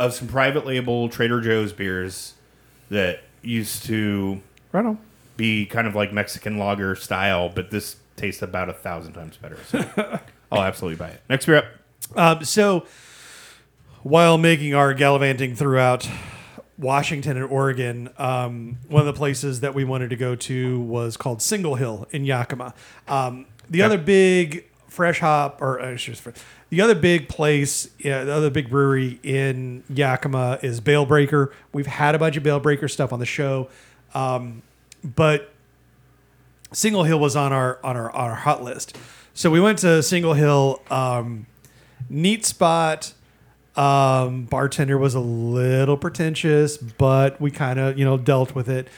Speaker 1: of some private label Trader Joe's beers that used to
Speaker 2: Right on.
Speaker 1: Be kind of like Mexican lager style, but this tastes about a thousand times better. So I'll absolutely buy it. Next beer up.
Speaker 2: Um, so, while making our gallivanting throughout Washington and Oregon, um, one of the places that we wanted to go to was called Single Hill in Yakima. Um, the other big fresh hop, or uh, the other big place, yeah, the other big brewery in Yakima is Bale Breaker. We've had a bunch of Bale Breaker stuff on the show, um, but Single Hill was on our on our on our hot list. So we went to Single Hill. Um, neat spot. Um, bartender was a little pretentious, but we kind of you know dealt with it.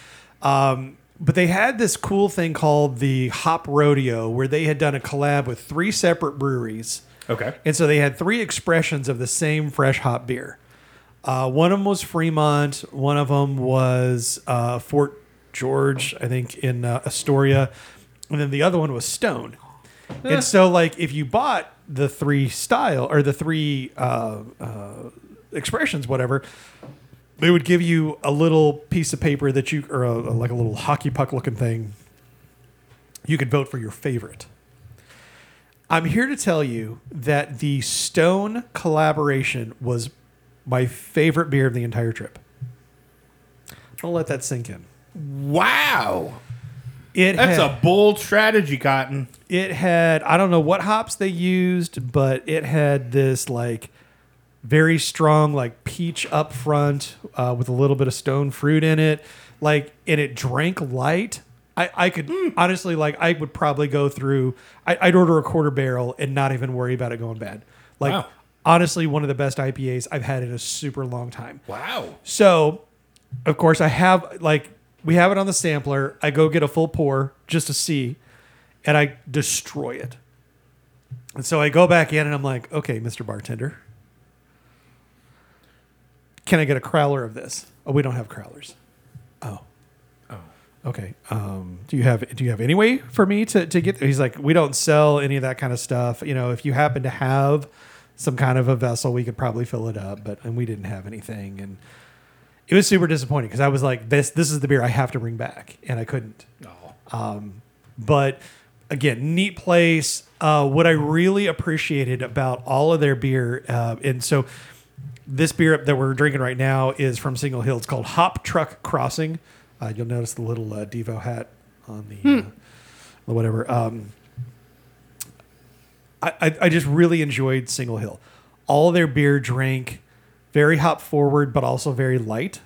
Speaker 2: Um, but they had this cool thing called the Hop Rodeo, where they had done a collab with three separate breweries.
Speaker 1: Okay.
Speaker 2: And so they had three expressions of the same fresh hop beer. Uh, one of them was Fremont. One of them was uh, Fort George, I think, in uh, Astoria. And then the other one was Stone. And so, like, if you bought the three style or the three uh, uh, expressions, whatever, they would give you a little piece of paper that you, or a, like a little hockey puck looking thing. You could vote for your favorite. I'm here to tell you that the Stone collaboration was my favorite beer of the entire trip. I'll let that sink in.
Speaker 1: Wow.
Speaker 2: It
Speaker 1: That's
Speaker 2: had,
Speaker 1: a bold strategy, Cotton.
Speaker 2: it had I don't know what hops they used, but it had this like very strong like peach up front uh, with a little bit of stone fruit in it. Like and it drank light. I, I could honestly like I would probably go through I, I'd order a quarter barrel and not even worry about it going bad. Like
Speaker 1: Wow.
Speaker 2: honestly one of the best IPAs I've had in a super long time.
Speaker 1: Wow.
Speaker 2: So, of course, I have like we have it on the sampler. I go get a full pour just to see, and I destroy it. And so I go back in and I'm like, okay, Mr. Bartender, can I get a crowler of this? Oh, we don't have crowlers. Oh.
Speaker 1: Oh.
Speaker 2: okay. Um, do you have do you have any way for me to to get? He's like, we don't sell any of that kind of stuff. You know, if you happen to have some kind of a vessel, we could probably fill it up. But and we didn't have anything, and it was super disappointing because I was like, this this is the beer I have to bring back, and I couldn't. Um, but again, neat place. Uh, what I really appreciated about all of their beer, uh, and so this beer that we're drinking right now is from Single Hill. It's called Hop Truck Crossing. Uh, you'll notice the little uh, Devo hat on the uh, the whatever. Um, I, I I just really enjoyed Single Hill. All of their beer drank very hop forward, but also very light.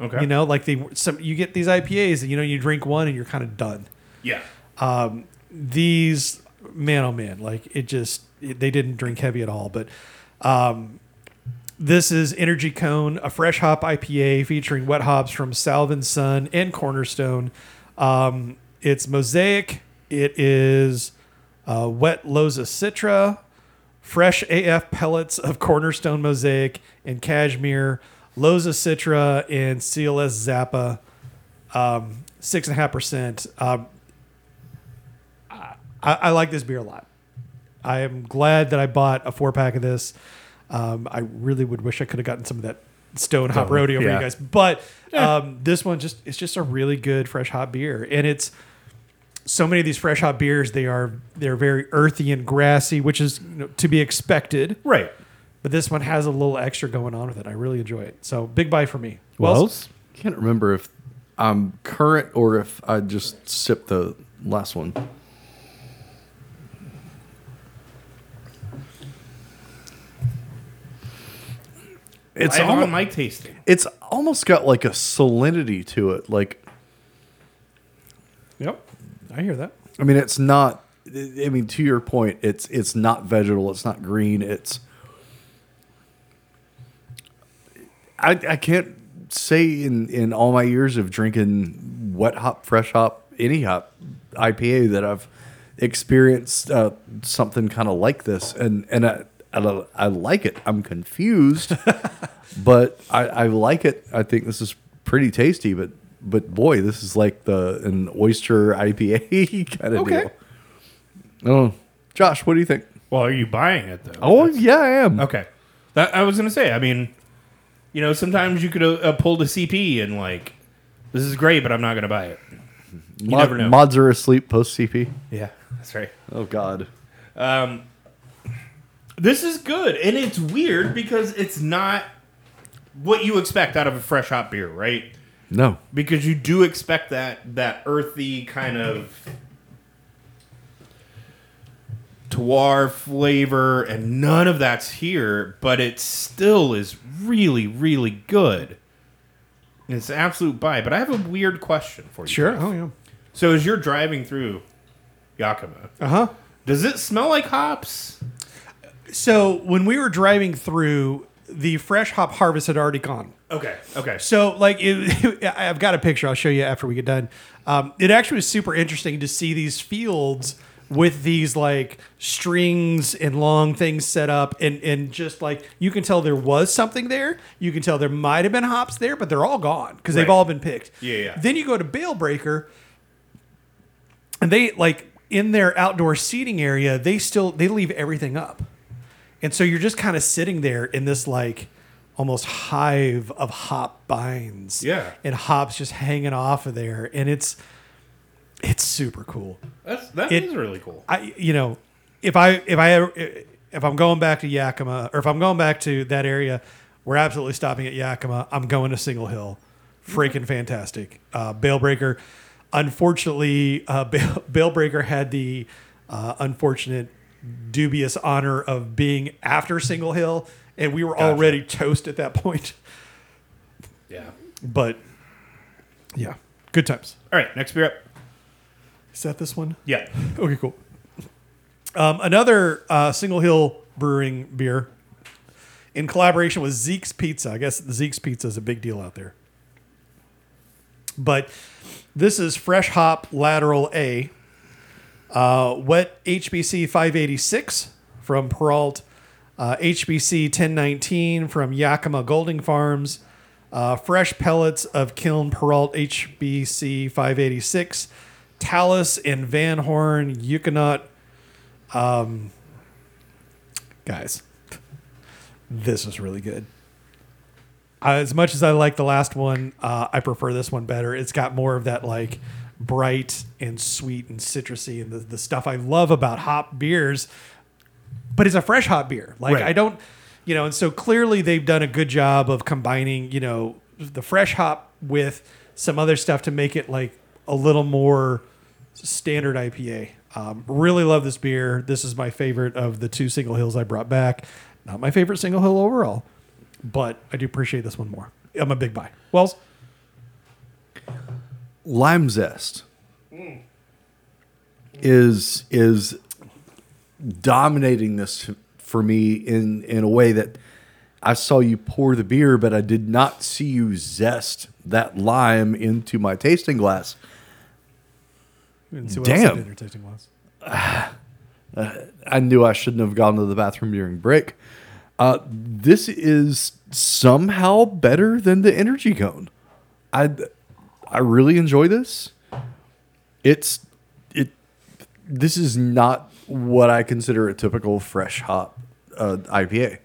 Speaker 1: Okay.
Speaker 2: You know, like they some you get these IPAs, and you know you drink one and you're kind of done
Speaker 1: Yeah.
Speaker 2: um, these man oh man like it just it, they didn't drink heavy at all but um, this is energy cone a fresh hop ipa featuring wet hops from salvin sun and cornerstone um, it's mosaic it is uh, wet loza citra fresh af pellets of cornerstone mosaic and cashmere loza citra and cls zappa um, six and a half percent um, I, I like this beer a lot. I am glad that I bought a four pack of this. Um, I really would wish I could have gotten some of that Stone Hop
Speaker 1: Rodeo
Speaker 2: Roadie over
Speaker 1: yeah.
Speaker 2: you guys, but um, this one just it's just a really good fresh hop beer, and it's so many of these fresh hop beers they are they're very earthy and grassy, which is you know, to be expected.
Speaker 1: Right.
Speaker 2: But this one has a little extra going on with it. I really enjoy it. So big buy for me.
Speaker 1: Wells?
Speaker 5: Can't remember if I'm current or if I just sipped the last one. It's
Speaker 1: It's
Speaker 5: almo-
Speaker 1: on my tasting.
Speaker 5: it's almost got like a salinity to it. Like
Speaker 2: Yep, I hear that.
Speaker 5: I mean, it's not. I mean, to your point, it's it's not vegetal. It's not green. It's. I I can't say in in all my years of drinking wet hop, fresh hop, any hop IPA that I've experienced uh, something kind of like this, and and I, I I like it. I'm confused, but I I like it. I think this is pretty tasty, but. But boy, this is like the an oyster IPA kind of
Speaker 2: Okay.
Speaker 5: deal. Oh, Josh, what do you think?
Speaker 1: Well, are you buying it though?
Speaker 5: Oh,
Speaker 1: That's-
Speaker 5: yeah, I am.
Speaker 1: Okay. That I was gonna say. I mean, you know, sometimes you could uh, uh, pull the CP and like, this is great, but I'm not gonna buy it. You
Speaker 5: Mod-
Speaker 1: never know.
Speaker 5: Mods are asleep post CP.
Speaker 1: Yeah, that's right.
Speaker 5: Oh God.
Speaker 1: Um, this is good, and it's weird because it's not what you expect out of a fresh hop beer, right?
Speaker 5: No.
Speaker 1: Because you do expect that that earthy kind of terroir flavor, and none of that's here, but it still is really, really good. It's an absolute buy. But I have a weird question for you.
Speaker 2: Sure.
Speaker 1: Jeff.
Speaker 2: Oh yeah.
Speaker 1: So as you're driving through Yakima,
Speaker 2: Uh huh.
Speaker 1: does it smell like hops?
Speaker 2: So when we were driving through, the fresh hop harvest had already gone.
Speaker 1: Okay. Okay.
Speaker 2: So like it, I've got a picture. I'll show you after we get done. Um, it actually was super interesting to see these fields with these like strings and long things set up and and just like you can tell there was something there. You can tell there might have been hops there, but they're all gone because they've all been picked.
Speaker 1: Yeah, yeah.
Speaker 2: Then you go to Bale Breaker and they like in their outdoor seating area, they still they leave everything up. And so you're just kind of sitting there in this like almost hive of hop binds.
Speaker 1: Yeah.
Speaker 2: And hops just hanging off of there. And it's it's super cool.
Speaker 1: That's that
Speaker 2: It-
Speaker 1: is really cool.
Speaker 2: I you know, if I if I if I'm going back to Yakima or if I'm going back to that area, we're absolutely stopping at Yakima. I'm going to Single Hill. Freaking fantastic. Uh Bale Breaker. Unfortunately, uh Bale, Bale Breaker had the uh, unfortunate dubious honor of being after Single Hill and we were
Speaker 1: Gotcha.
Speaker 2: already toast at that point.
Speaker 1: Yeah.
Speaker 2: But yeah, good times.
Speaker 1: All right. Next beer up.
Speaker 2: Is that this one?
Speaker 1: Yeah.
Speaker 2: Okay, cool. Um, another uh, Single Hill Brewing beer in collaboration with Zeke's Pizza. I guess Zeke's Pizza is a big deal out there. But this is Fresh Hop Lateral A, uh, Wet HBC 586 from Perrault, uh, HBC 1019 from Yakima Golding Farms, uh, fresh pellets of Kiln Perrault HBC 586, Talus and Van Horn Ekuanot. Um, guys, this is really good. As much as I like the last one, uh, I prefer this one better. It's got more of that like bright and sweet and citrusy and the, the stuff I love about hop beers, but it's a fresh hop beer. Like
Speaker 1: Right.
Speaker 2: I don't, you know, and so clearly they've done a good job of combining, you know, the fresh hop with some other stuff to make it like a little more standard IPA. Um, really love this beer. This is my favorite of the two single hills I brought back. Not my favorite single hill overall, but I do appreciate this one more. I'm a big buy. Wells,
Speaker 5: lime zest is is dominating this for me in in a way that I saw you pour the beer, but I did not see you zest that lime into my tasting glass.
Speaker 2: And see what I
Speaker 5: Damn.
Speaker 2: in your tasting glass.
Speaker 5: I knew I shouldn't have gone to the bathroom during break. Uh, this is somehow better than the energy cone. I I really enjoy this. It's it. This is not what I consider a typical fresh hop uh, IPA.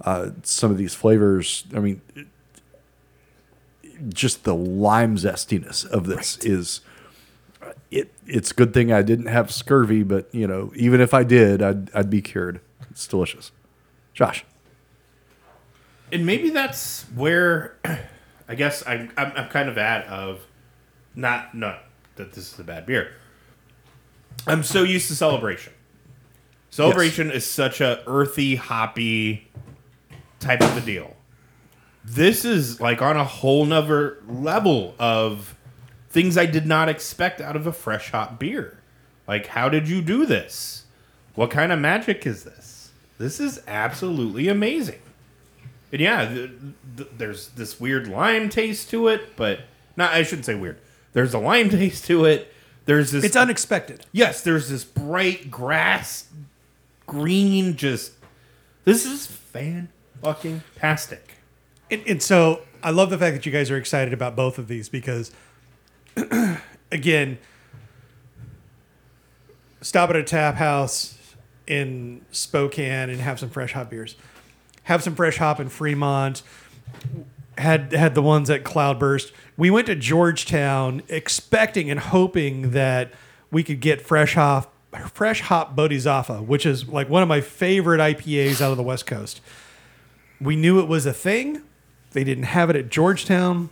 Speaker 5: Uh, some of these flavors, I mean, it- just the lime zestiness of this is it it's a good thing I didn't have scurvy, but you know, even if I did, I'd I'd be cured. It's delicious. Josh.
Speaker 1: and maybe that's where I guess I'm, I'm, I'm kind of at of not not that this is a bad beer. I'm so used to celebration. Celebration is such a earthy, hoppy type of a deal. This is like on a whole nother level of things I did not expect out of a fresh hop beer. Like, how did you do this? What kind of magic is this? This is absolutely amazing. And yeah, th- th- there's this weird lime taste to it, but not. I shouldn't say weird. There's a lime taste to it. There's this.
Speaker 2: It's unexpected.
Speaker 1: yes, there's this bright grass, green. Just this is fan fucking tastic.
Speaker 2: And, and so I love the fact that you guys are excited about both of these because, again, stop at a tap house in Spokane and have some fresh hop beers. Have some fresh hop in Fremont. Had had the ones at Cloudburst. We went to Georgetown expecting and hoping that we could get fresh hop fresh hop Bodhizafa, which is like one of my favorite IPAs out of the West Coast. We knew it was a thing. They didn't have it at Georgetown.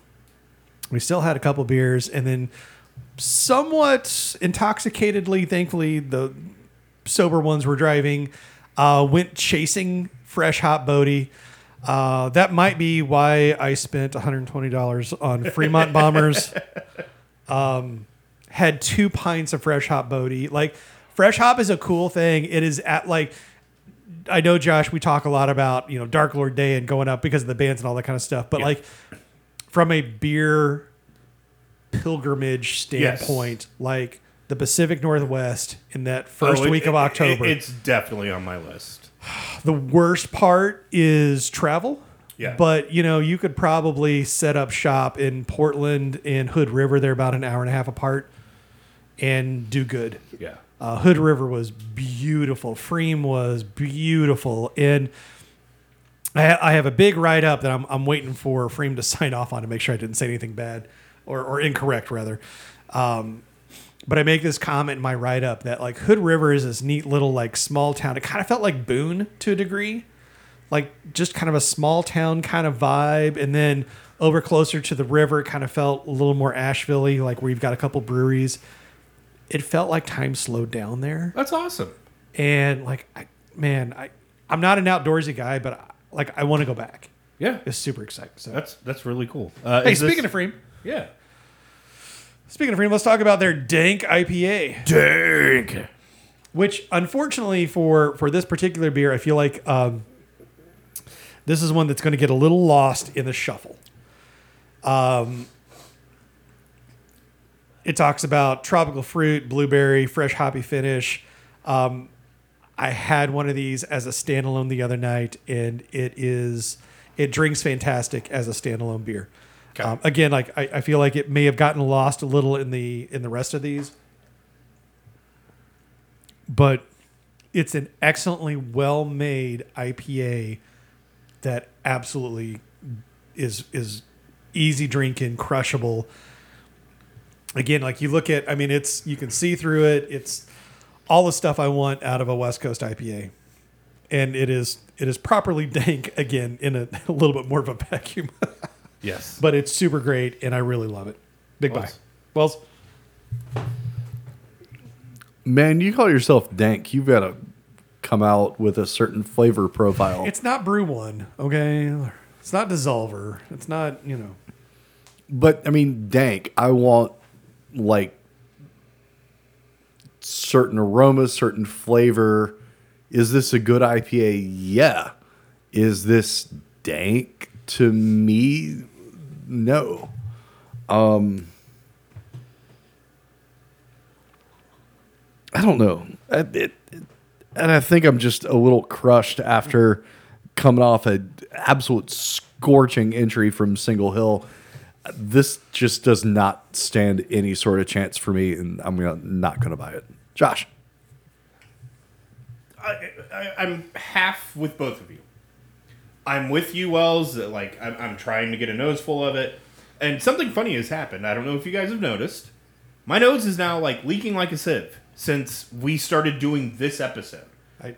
Speaker 2: We still had a couple beers, and then somewhat intoxicatedly, thankfully, the sober ones were driving, uh, went chasing fresh hop Bodie. Uh, that might be why I spent $120 on Fremont Bombers. um, had two pints of fresh hop Bodie. Like, fresh hop is a cool thing. It is at like, I know, Josh, we talk a lot about, you know, Dark Lord Day and going up because of the bands and all that kind of stuff. But
Speaker 1: Yeah.
Speaker 2: like, from a beer pilgrimage standpoint, like the Pacific Northwest in that first
Speaker 1: Oh, it-
Speaker 2: week of
Speaker 1: it-
Speaker 2: October,
Speaker 1: it- it's definitely on my list.
Speaker 2: the worst part is travel.
Speaker 1: Yeah.
Speaker 2: But you know, you could probably set up shop in Portland and Hood River. They're about an hour and a half apart, and do good.
Speaker 1: Yeah.
Speaker 2: Uh, Hood River was beautiful. pFriem was beautiful, and I, I have a big write up that I'm, I'm waiting for pFriem to sign off on to make sure I didn't say anything bad or, or incorrect rather. Um, but I make this comment in my write up that like Hood River is this neat little like small town. It kind of felt like Boone to a degree, like just kind of a small town kind of vibe, and then over closer to the river, it kind of felt a little more Asheville-y, like where you've got a couple breweries. It felt like time slowed down there
Speaker 1: That's awesome.
Speaker 2: and like I, man i i'm not an outdoorsy guy but I, like i want to go back.
Speaker 1: Yeah.
Speaker 2: it's super exciting so.
Speaker 1: That's that's really cool. Uh,
Speaker 2: hey
Speaker 1: is this-
Speaker 2: speaking of pFriem,
Speaker 1: yeah,
Speaker 2: speaking of pFriem, let's talk about their dank ipa
Speaker 1: Dang.
Speaker 2: which unfortunately for for this particular beer i feel like um this is one that's going to get a little lost in the shuffle. Um it talks about tropical fruit blueberry fresh hoppy finish. Um I had one of these as a standalone the other night, and it is It drinks fantastic as a standalone beer.
Speaker 1: Okay.
Speaker 2: Um, again, like I, I feel like it may have gotten lost a little in the in the rest of these, but it's an excellently well made IPA that absolutely is is easy drinking, crushable. Again, like you look at, I mean, it's you can see through it. It's all the stuff I want out of a West Coast IPA, and it is it is properly dank again in a, a little bit more of a vacuum,
Speaker 1: Yes.
Speaker 2: but it's super great, and I really love it. Big buy,
Speaker 1: Wells.
Speaker 2: Wells.
Speaker 3: Man, you call yourself dank. You've got to come out with a certain flavor profile.
Speaker 2: It's not Brew One, okay? It's not Dissolver. It's not you know.
Speaker 3: But I mean, dank. I want like certain aromas, certain flavor. Is this a good IPA? Yeah. Is this dank to me? No. Um, I don't know. I- It, and I think I'm just a little crushed after coming off an absolute scorching entry from Single Hill this just does not stand any sort of chance for me, and I'm not going to buy it. Josh,
Speaker 1: I, I, I'm half with both of you. I'm with you, Wells. that, Like I'm, I'm trying to get a nose full of it, and something funny has happened. I don't know if you guys have noticed. My nose is now like leaking like a sieve since we started doing this episode.
Speaker 2: I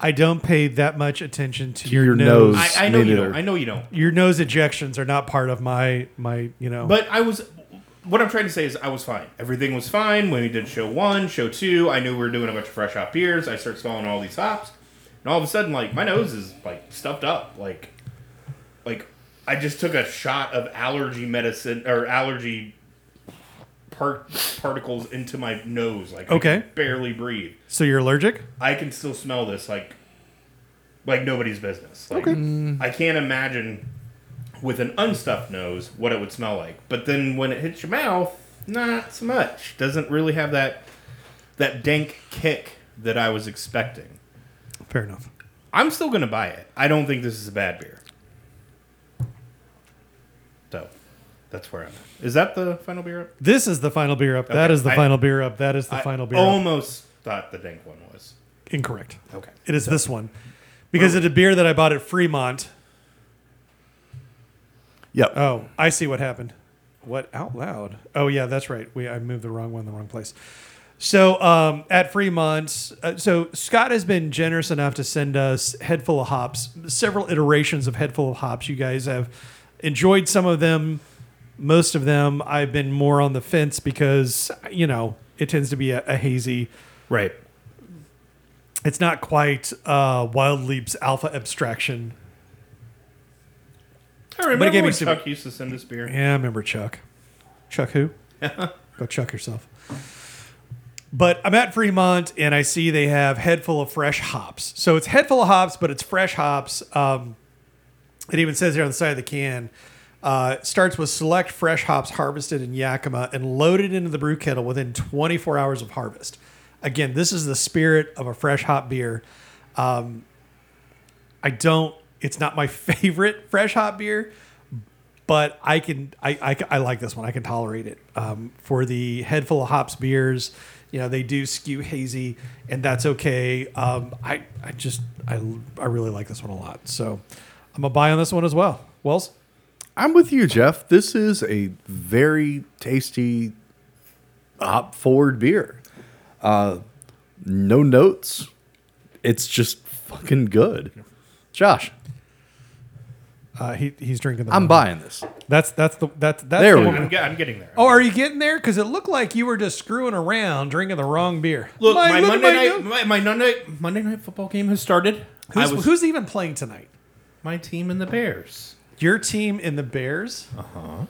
Speaker 2: I don't pay that much attention to,
Speaker 3: To
Speaker 2: your,
Speaker 3: your
Speaker 2: nose.
Speaker 3: nose.
Speaker 1: I, I know
Speaker 3: Me
Speaker 1: you don't. I know you don't.
Speaker 2: Your nose ejections are not part of my my you know.
Speaker 1: But I was. What I'm trying to say is, I was fine. Everything was fine when we did show one, show two. I knew we were doing a bunch of fresh hop beers. I start smelling all these hops, and all of a sudden, like my nose is like stuffed up. Like, like I just took a shot of allergy medicine or allergy part particles into my nose. Like, I
Speaker 2: Okay.
Speaker 1: can barely breathe.
Speaker 2: so you're allergic?
Speaker 1: I can still smell this like, like nobody's business. Like,
Speaker 2: Okay.
Speaker 1: I can't imagine with an unstuffed nose what it would smell like. But then when it hits your mouth, not so much. Doesn't really have that that dank kick that I was expecting.
Speaker 2: Fair enough.
Speaker 1: I'm still gonna buy it. I don't think this is a bad beer. So that's where I'm at. Is that the final beer up?
Speaker 2: This is the final beer up. That
Speaker 1: Okay.
Speaker 2: is the
Speaker 1: I-
Speaker 2: final beer up. That is the
Speaker 1: I
Speaker 2: final beer up.
Speaker 1: almost thought the dank one was.
Speaker 2: Incorrect.
Speaker 1: Okay.
Speaker 2: It is this one because it's a beer that I bought at Fremont.
Speaker 3: Yep.
Speaker 2: Oh, I see what happened. What out loud? Oh yeah, that's right. We I moved the wrong one in the wrong place. So um, at Fremont, uh, so Scott has been generous enough to send us Head Full of Hops, several iterations of Head Full of Hops. You guys have enjoyed some of them, most of them. I've been more on the fence because you know it tends to be a, a hazy.
Speaker 1: Right.
Speaker 2: It's not quite uh, Wild Leap's Alpha Abstraction.
Speaker 1: I remember
Speaker 2: But it gave me
Speaker 1: when
Speaker 2: some-
Speaker 1: Chuck used to send us beer.
Speaker 2: Yeah, I remember Chuck. Chuck who? Go Chuck yourself. But I'm at Fremont and I see they have head full of fresh hops. So it's head full of hops, but it's fresh hops. Um, it even says here on the side of the can. Uh, it starts with select fresh hops harvested in Yakima and loaded into the brew kettle within 24 hours of harvest. Again, this is the spirit of a fresh hop beer. Um, I don't. It's not my favorite fresh hop beer, but I can I, I, I like this one. I can tolerate it. Um, for the head full of hops beers, you know they do skew hazy, and that's okay. Um, I I just I I really like this one a lot. So I'm a buy on this one as well. Wells,
Speaker 3: I'm with you, Jeff. This is a very tasty hop forward beer. Uh, no notes. It's just fucking good. Josh,
Speaker 2: uh, he he's drinking the.
Speaker 3: I'm
Speaker 2: wrong-
Speaker 3: buying this.
Speaker 2: That's that's the that's that's
Speaker 3: There
Speaker 2: the
Speaker 3: we
Speaker 2: one.
Speaker 3: go.
Speaker 1: I'm, ge- I'm getting there.
Speaker 2: Oh, are you getting there? Because it looked like you were just screwing around, drinking the wrong beer.
Speaker 1: Look,
Speaker 2: Like,
Speaker 1: my
Speaker 2: look at
Speaker 1: Monday
Speaker 2: my
Speaker 1: night,
Speaker 2: note.
Speaker 1: my, my Monday, Monday night football game has started. I
Speaker 2: Who's,
Speaker 1: was
Speaker 2: who's even playing tonight?
Speaker 1: my team and the Bears,
Speaker 2: Your team in the Bears. Uh huh.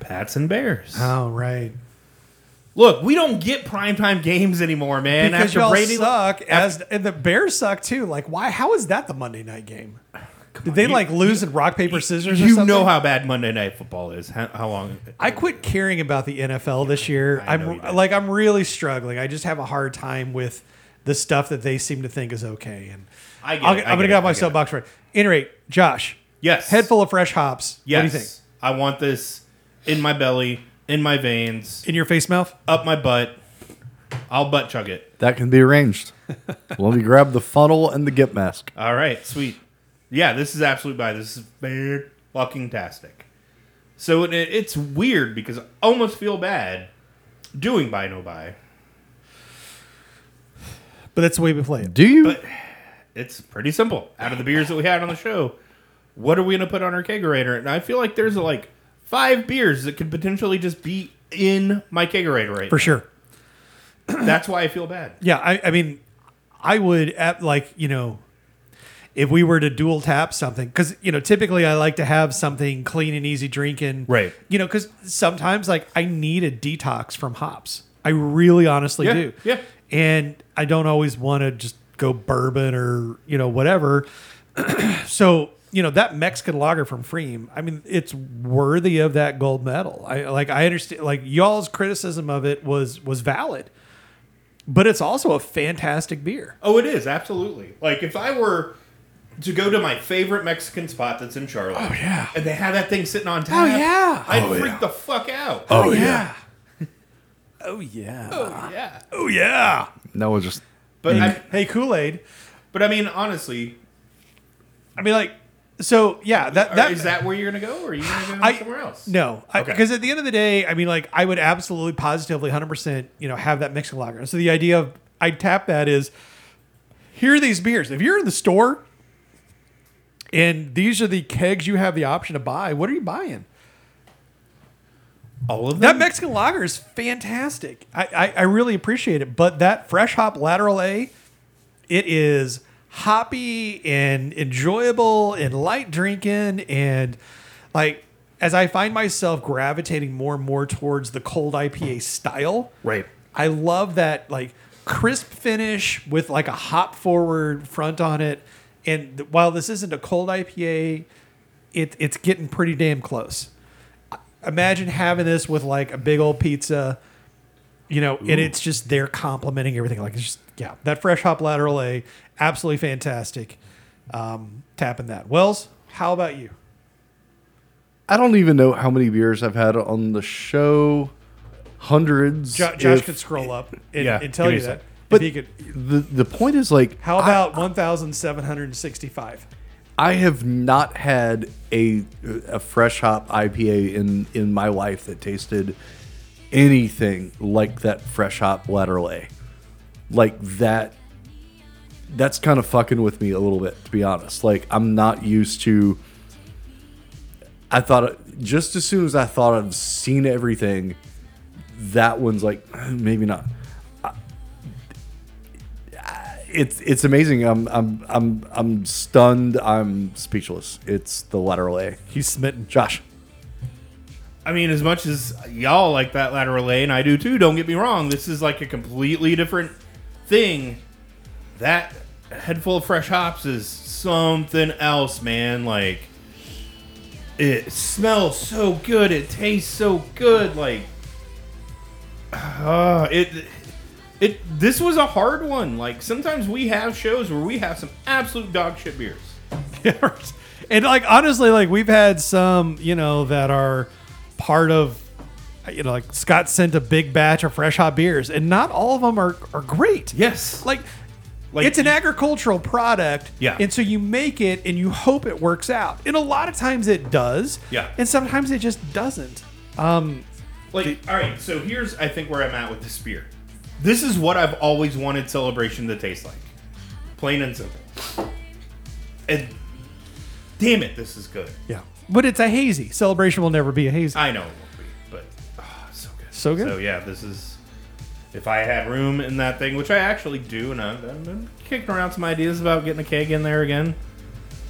Speaker 1: Pats and Bears.
Speaker 2: Oh right.
Speaker 1: Look, we don't get primetime games anymore, man.
Speaker 2: because
Speaker 1: after
Speaker 2: y'all
Speaker 1: Brady
Speaker 2: suck as and the Bears suck too. Like why? How is that the Monday night game? Did they
Speaker 1: you-
Speaker 2: like lose in rock paper scissors? or
Speaker 1: you
Speaker 2: something?
Speaker 1: know how bad Monday night football is. How, how long?
Speaker 2: I quit caring about the NFL this year.
Speaker 1: I know
Speaker 2: I'm like I'm really struggling. I just have a hard time with the stuff that they seem to think is okay. And
Speaker 1: I get
Speaker 2: I'll,
Speaker 1: it, I
Speaker 2: I'm going to
Speaker 1: get
Speaker 2: get
Speaker 1: it,
Speaker 2: off my
Speaker 1: I get it.
Speaker 2: soapbox for it. Any rate, Josh,
Speaker 1: Yes.
Speaker 2: Head full of fresh hops.
Speaker 1: Yes.
Speaker 2: What do you think?
Speaker 1: I want this in my belly, in my veins,
Speaker 2: In your face mouth?
Speaker 1: up my butt. I'll butt chug it.
Speaker 5: That can be arranged. Let me grab the funnel and the gip mask.
Speaker 1: All right, sweet. Yeah, this is absolute buy. This is very fucking tastic. So it, it's weird because I almost feel bad doing buy no buy.
Speaker 2: But that's the way we play it.
Speaker 5: Do you?
Speaker 1: But it's pretty simple. Out of the beers that we had on the show, what are we going to put on our kegerator? And I feel like there's like five beers that could potentially just be in my kegerator right
Speaker 2: For sure.
Speaker 1: That's why I feel bad.
Speaker 2: Yeah, I, I mean, I would at like you know, if we were to dual tap something, because you know, typically I like to have something clean and easy drinking,
Speaker 1: Right.
Speaker 2: You know, because sometimes like I need a detox from hops. I really, honestly
Speaker 1: Yeah,
Speaker 2: do.
Speaker 1: yeah.
Speaker 2: and I don't always want to just go bourbon or you know whatever. so you know that Mexican lager from pFriem. I mean, it's worthy of that gold medal. I like. I understand. Like y'all's criticism of it was was valid, but it's also a fantastic beer.
Speaker 1: Oh, it is absolutely. Like if I were to go to my favorite Mexican spot that's in Charlotte, oh
Speaker 2: yeah.
Speaker 1: and they have that thing sitting on oh, tap, Oh
Speaker 2: yeah.
Speaker 1: I'd
Speaker 5: Oh,
Speaker 1: freak
Speaker 5: yeah.
Speaker 1: the fuck out.
Speaker 2: Oh, oh yeah. oh yeah.
Speaker 1: Oh, yeah.
Speaker 2: Oh yeah.
Speaker 5: that was just.
Speaker 1: But I,
Speaker 2: Hey Kool Aid.
Speaker 1: but I mean, honestly,
Speaker 2: I mean, like, so yeah. That that
Speaker 1: is that where you're gonna go, or are you gonna go
Speaker 2: I-
Speaker 1: somewhere else?
Speaker 2: No,
Speaker 1: Okay.
Speaker 2: because at the end of the day, I mean, like I would absolutely, positively, hundred percent, you know, have that Mexican lager. So the idea of I tap that is here are these beers. If you're in the store and these are the kegs you have the option to buy, what are you buying?
Speaker 1: all of them? That.
Speaker 2: Mexican lager is fantastic. I, I, I really appreciate it. But that fresh hop lateral A, it is hoppy and enjoyable and light drinking. And like, as I find myself gravitating more and more towards the cold IPA style,
Speaker 1: right.
Speaker 2: I love that like crisp finish with like a hop forward front on it. And th- while this isn't a cold IPA, it, it's getting pretty damn close. Imagine having this with like a big old pizza, you know, and it's just they're complementing everything. Like it's just yeah, that fresh hop lateral A, absolutely fantastic. Um, tapping that. Wells, how about you?
Speaker 5: I don't even know how many beers I've had on the show. Hundreds.
Speaker 2: Jo- Josh
Speaker 5: if-
Speaker 2: could scroll up and,
Speaker 1: Yeah,
Speaker 2: and tell
Speaker 1: give me
Speaker 2: you
Speaker 1: a
Speaker 2: that.
Speaker 1: sec.
Speaker 2: But
Speaker 5: But
Speaker 2: he could.
Speaker 5: the the point is like
Speaker 2: How about one thousand seven hundred sixty-five?
Speaker 5: I have not had a a fresh hop IPA in in my life that tasted anything like that fresh hop lateral A. Like that that's kind of fucking with me a little bit to be honest. Like I'm not used to I thought just as soon as I thought I've seen everything that one's like maybe not it's it's amazing. I'm I'm I'm I'm stunned. I'm speechless. It's the lateral A.
Speaker 2: He's smitten.
Speaker 5: Josh.
Speaker 1: I mean, as much as y'all like that lateral A, and I do too. Don't get me wrong. This is like a completely different thing. That head full of fresh hops is something else, man. Like, it smells so good. It tastes so good. Like, uh, it. It. This was a hard one. Like sometimes we have shows where we have some absolute dog shit beers.
Speaker 2: and like honestly, like we've had some, you know, that are part of you know, like Scott sent a big batch of fresh hop beers, and not all of them are, are great.
Speaker 1: Yes.
Speaker 2: Like,
Speaker 1: Like-
Speaker 2: it's an agricultural product.
Speaker 1: Yeah.
Speaker 2: And so you make it and you hope it works out. And a lot of times it does.
Speaker 1: Yeah.
Speaker 2: And sometimes it just doesn't. Um,
Speaker 1: Like, all right, so here's I think where I'm at with this beer. This is what I've always wanted celebration to taste like, plain and simple. And damn it, this is good.
Speaker 2: yeah. But it's a hazy. Celebration will never be a hazy.
Speaker 1: I know it won't be, but ah, so good.
Speaker 2: So good.
Speaker 1: So yeah, this is. If I had room in that thing, which I actually do, and I've I've been kicking around some ideas about getting a keg in there again,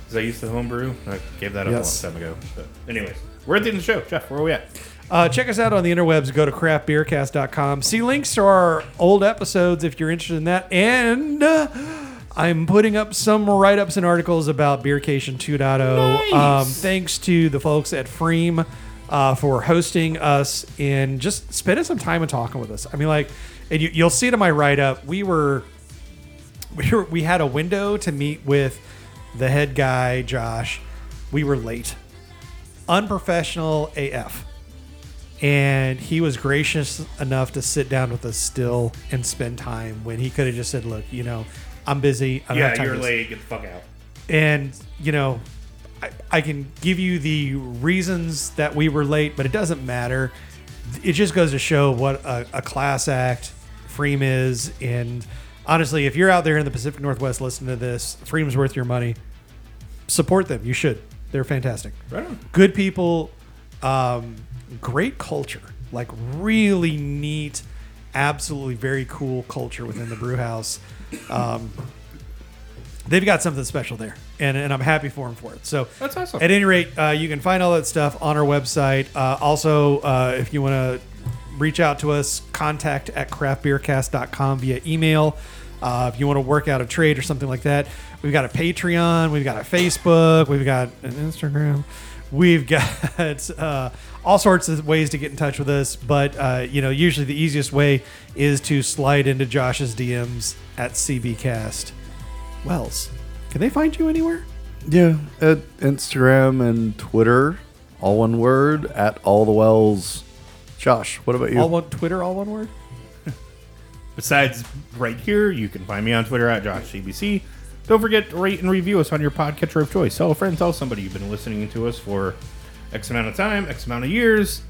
Speaker 1: because I used to homebrew. I gave that up
Speaker 2: Yes.
Speaker 1: a long time ago. But anyways, we're at the end of the show. Jeff, where are we at?
Speaker 2: Uh, check us out on the interwebs. Go to craftbeercast.com. See links to our old episodes if you're interested in that. And uh, I'm putting up some write ups and articles about Beercation 2.0.
Speaker 1: Nice.
Speaker 2: Um, thanks to the folks at pFriem uh, for hosting us and just spending some time and talking with us. I mean, like, and you, you'll see it in my write up. We were, we were, we had a window to meet with the head guy, Josh we were late, unprofessional AF, and he was gracious enough to sit down with us still and spend time when he could have just said, "Look, you know, I'm busy. I don't
Speaker 1: Yeah, you're late. Get the fuck out.
Speaker 2: and you know I, I can give you the reasons that we were late but it doesn't matter it just goes to show what a, a class act pFriem is and honestly if you're out there in the pacific northwest listening to this pFriem's worth your money support them you should they're fantastic
Speaker 1: Right on.
Speaker 2: good people um, great culture like really neat absolutely very cool culture within the brew house. Um, they've got something special there and, and i'm happy for them for it. So
Speaker 1: That's awesome.
Speaker 2: at any rate uh, you can find all that stuff on our website. Uh, also uh, if you want to reach out to us contact at craftbeercast.com via email. Uh, if you want to work out a trade or something like that we've got a patreon we've got a facebook we've got an instagram we've got uh, all sorts of ways to get in touch with us but uh, you know usually the easiest way is to slide into josh's dms at cbcast wells can they find you anywhere
Speaker 5: Yeah, at Instagram and Twitter, all one word at all the wells. Josh, what about you?
Speaker 2: all one twitter all one word
Speaker 1: Besides, right here, you can find me on Twitter at JoshCBC. Don't forget to rate and review us on your podcatcher of choice. Tell a friend, tell somebody you've been listening to us for X amount of time, X amount of years.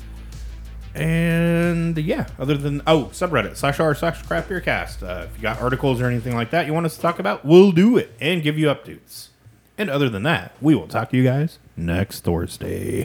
Speaker 1: And yeah, other than, oh, subreddit slash r slash craft beer cast. Uh, if you got articles or anything like that you want us to talk about, we'll do it and give you updates. And other than that, we will talk to you guys next Thursday.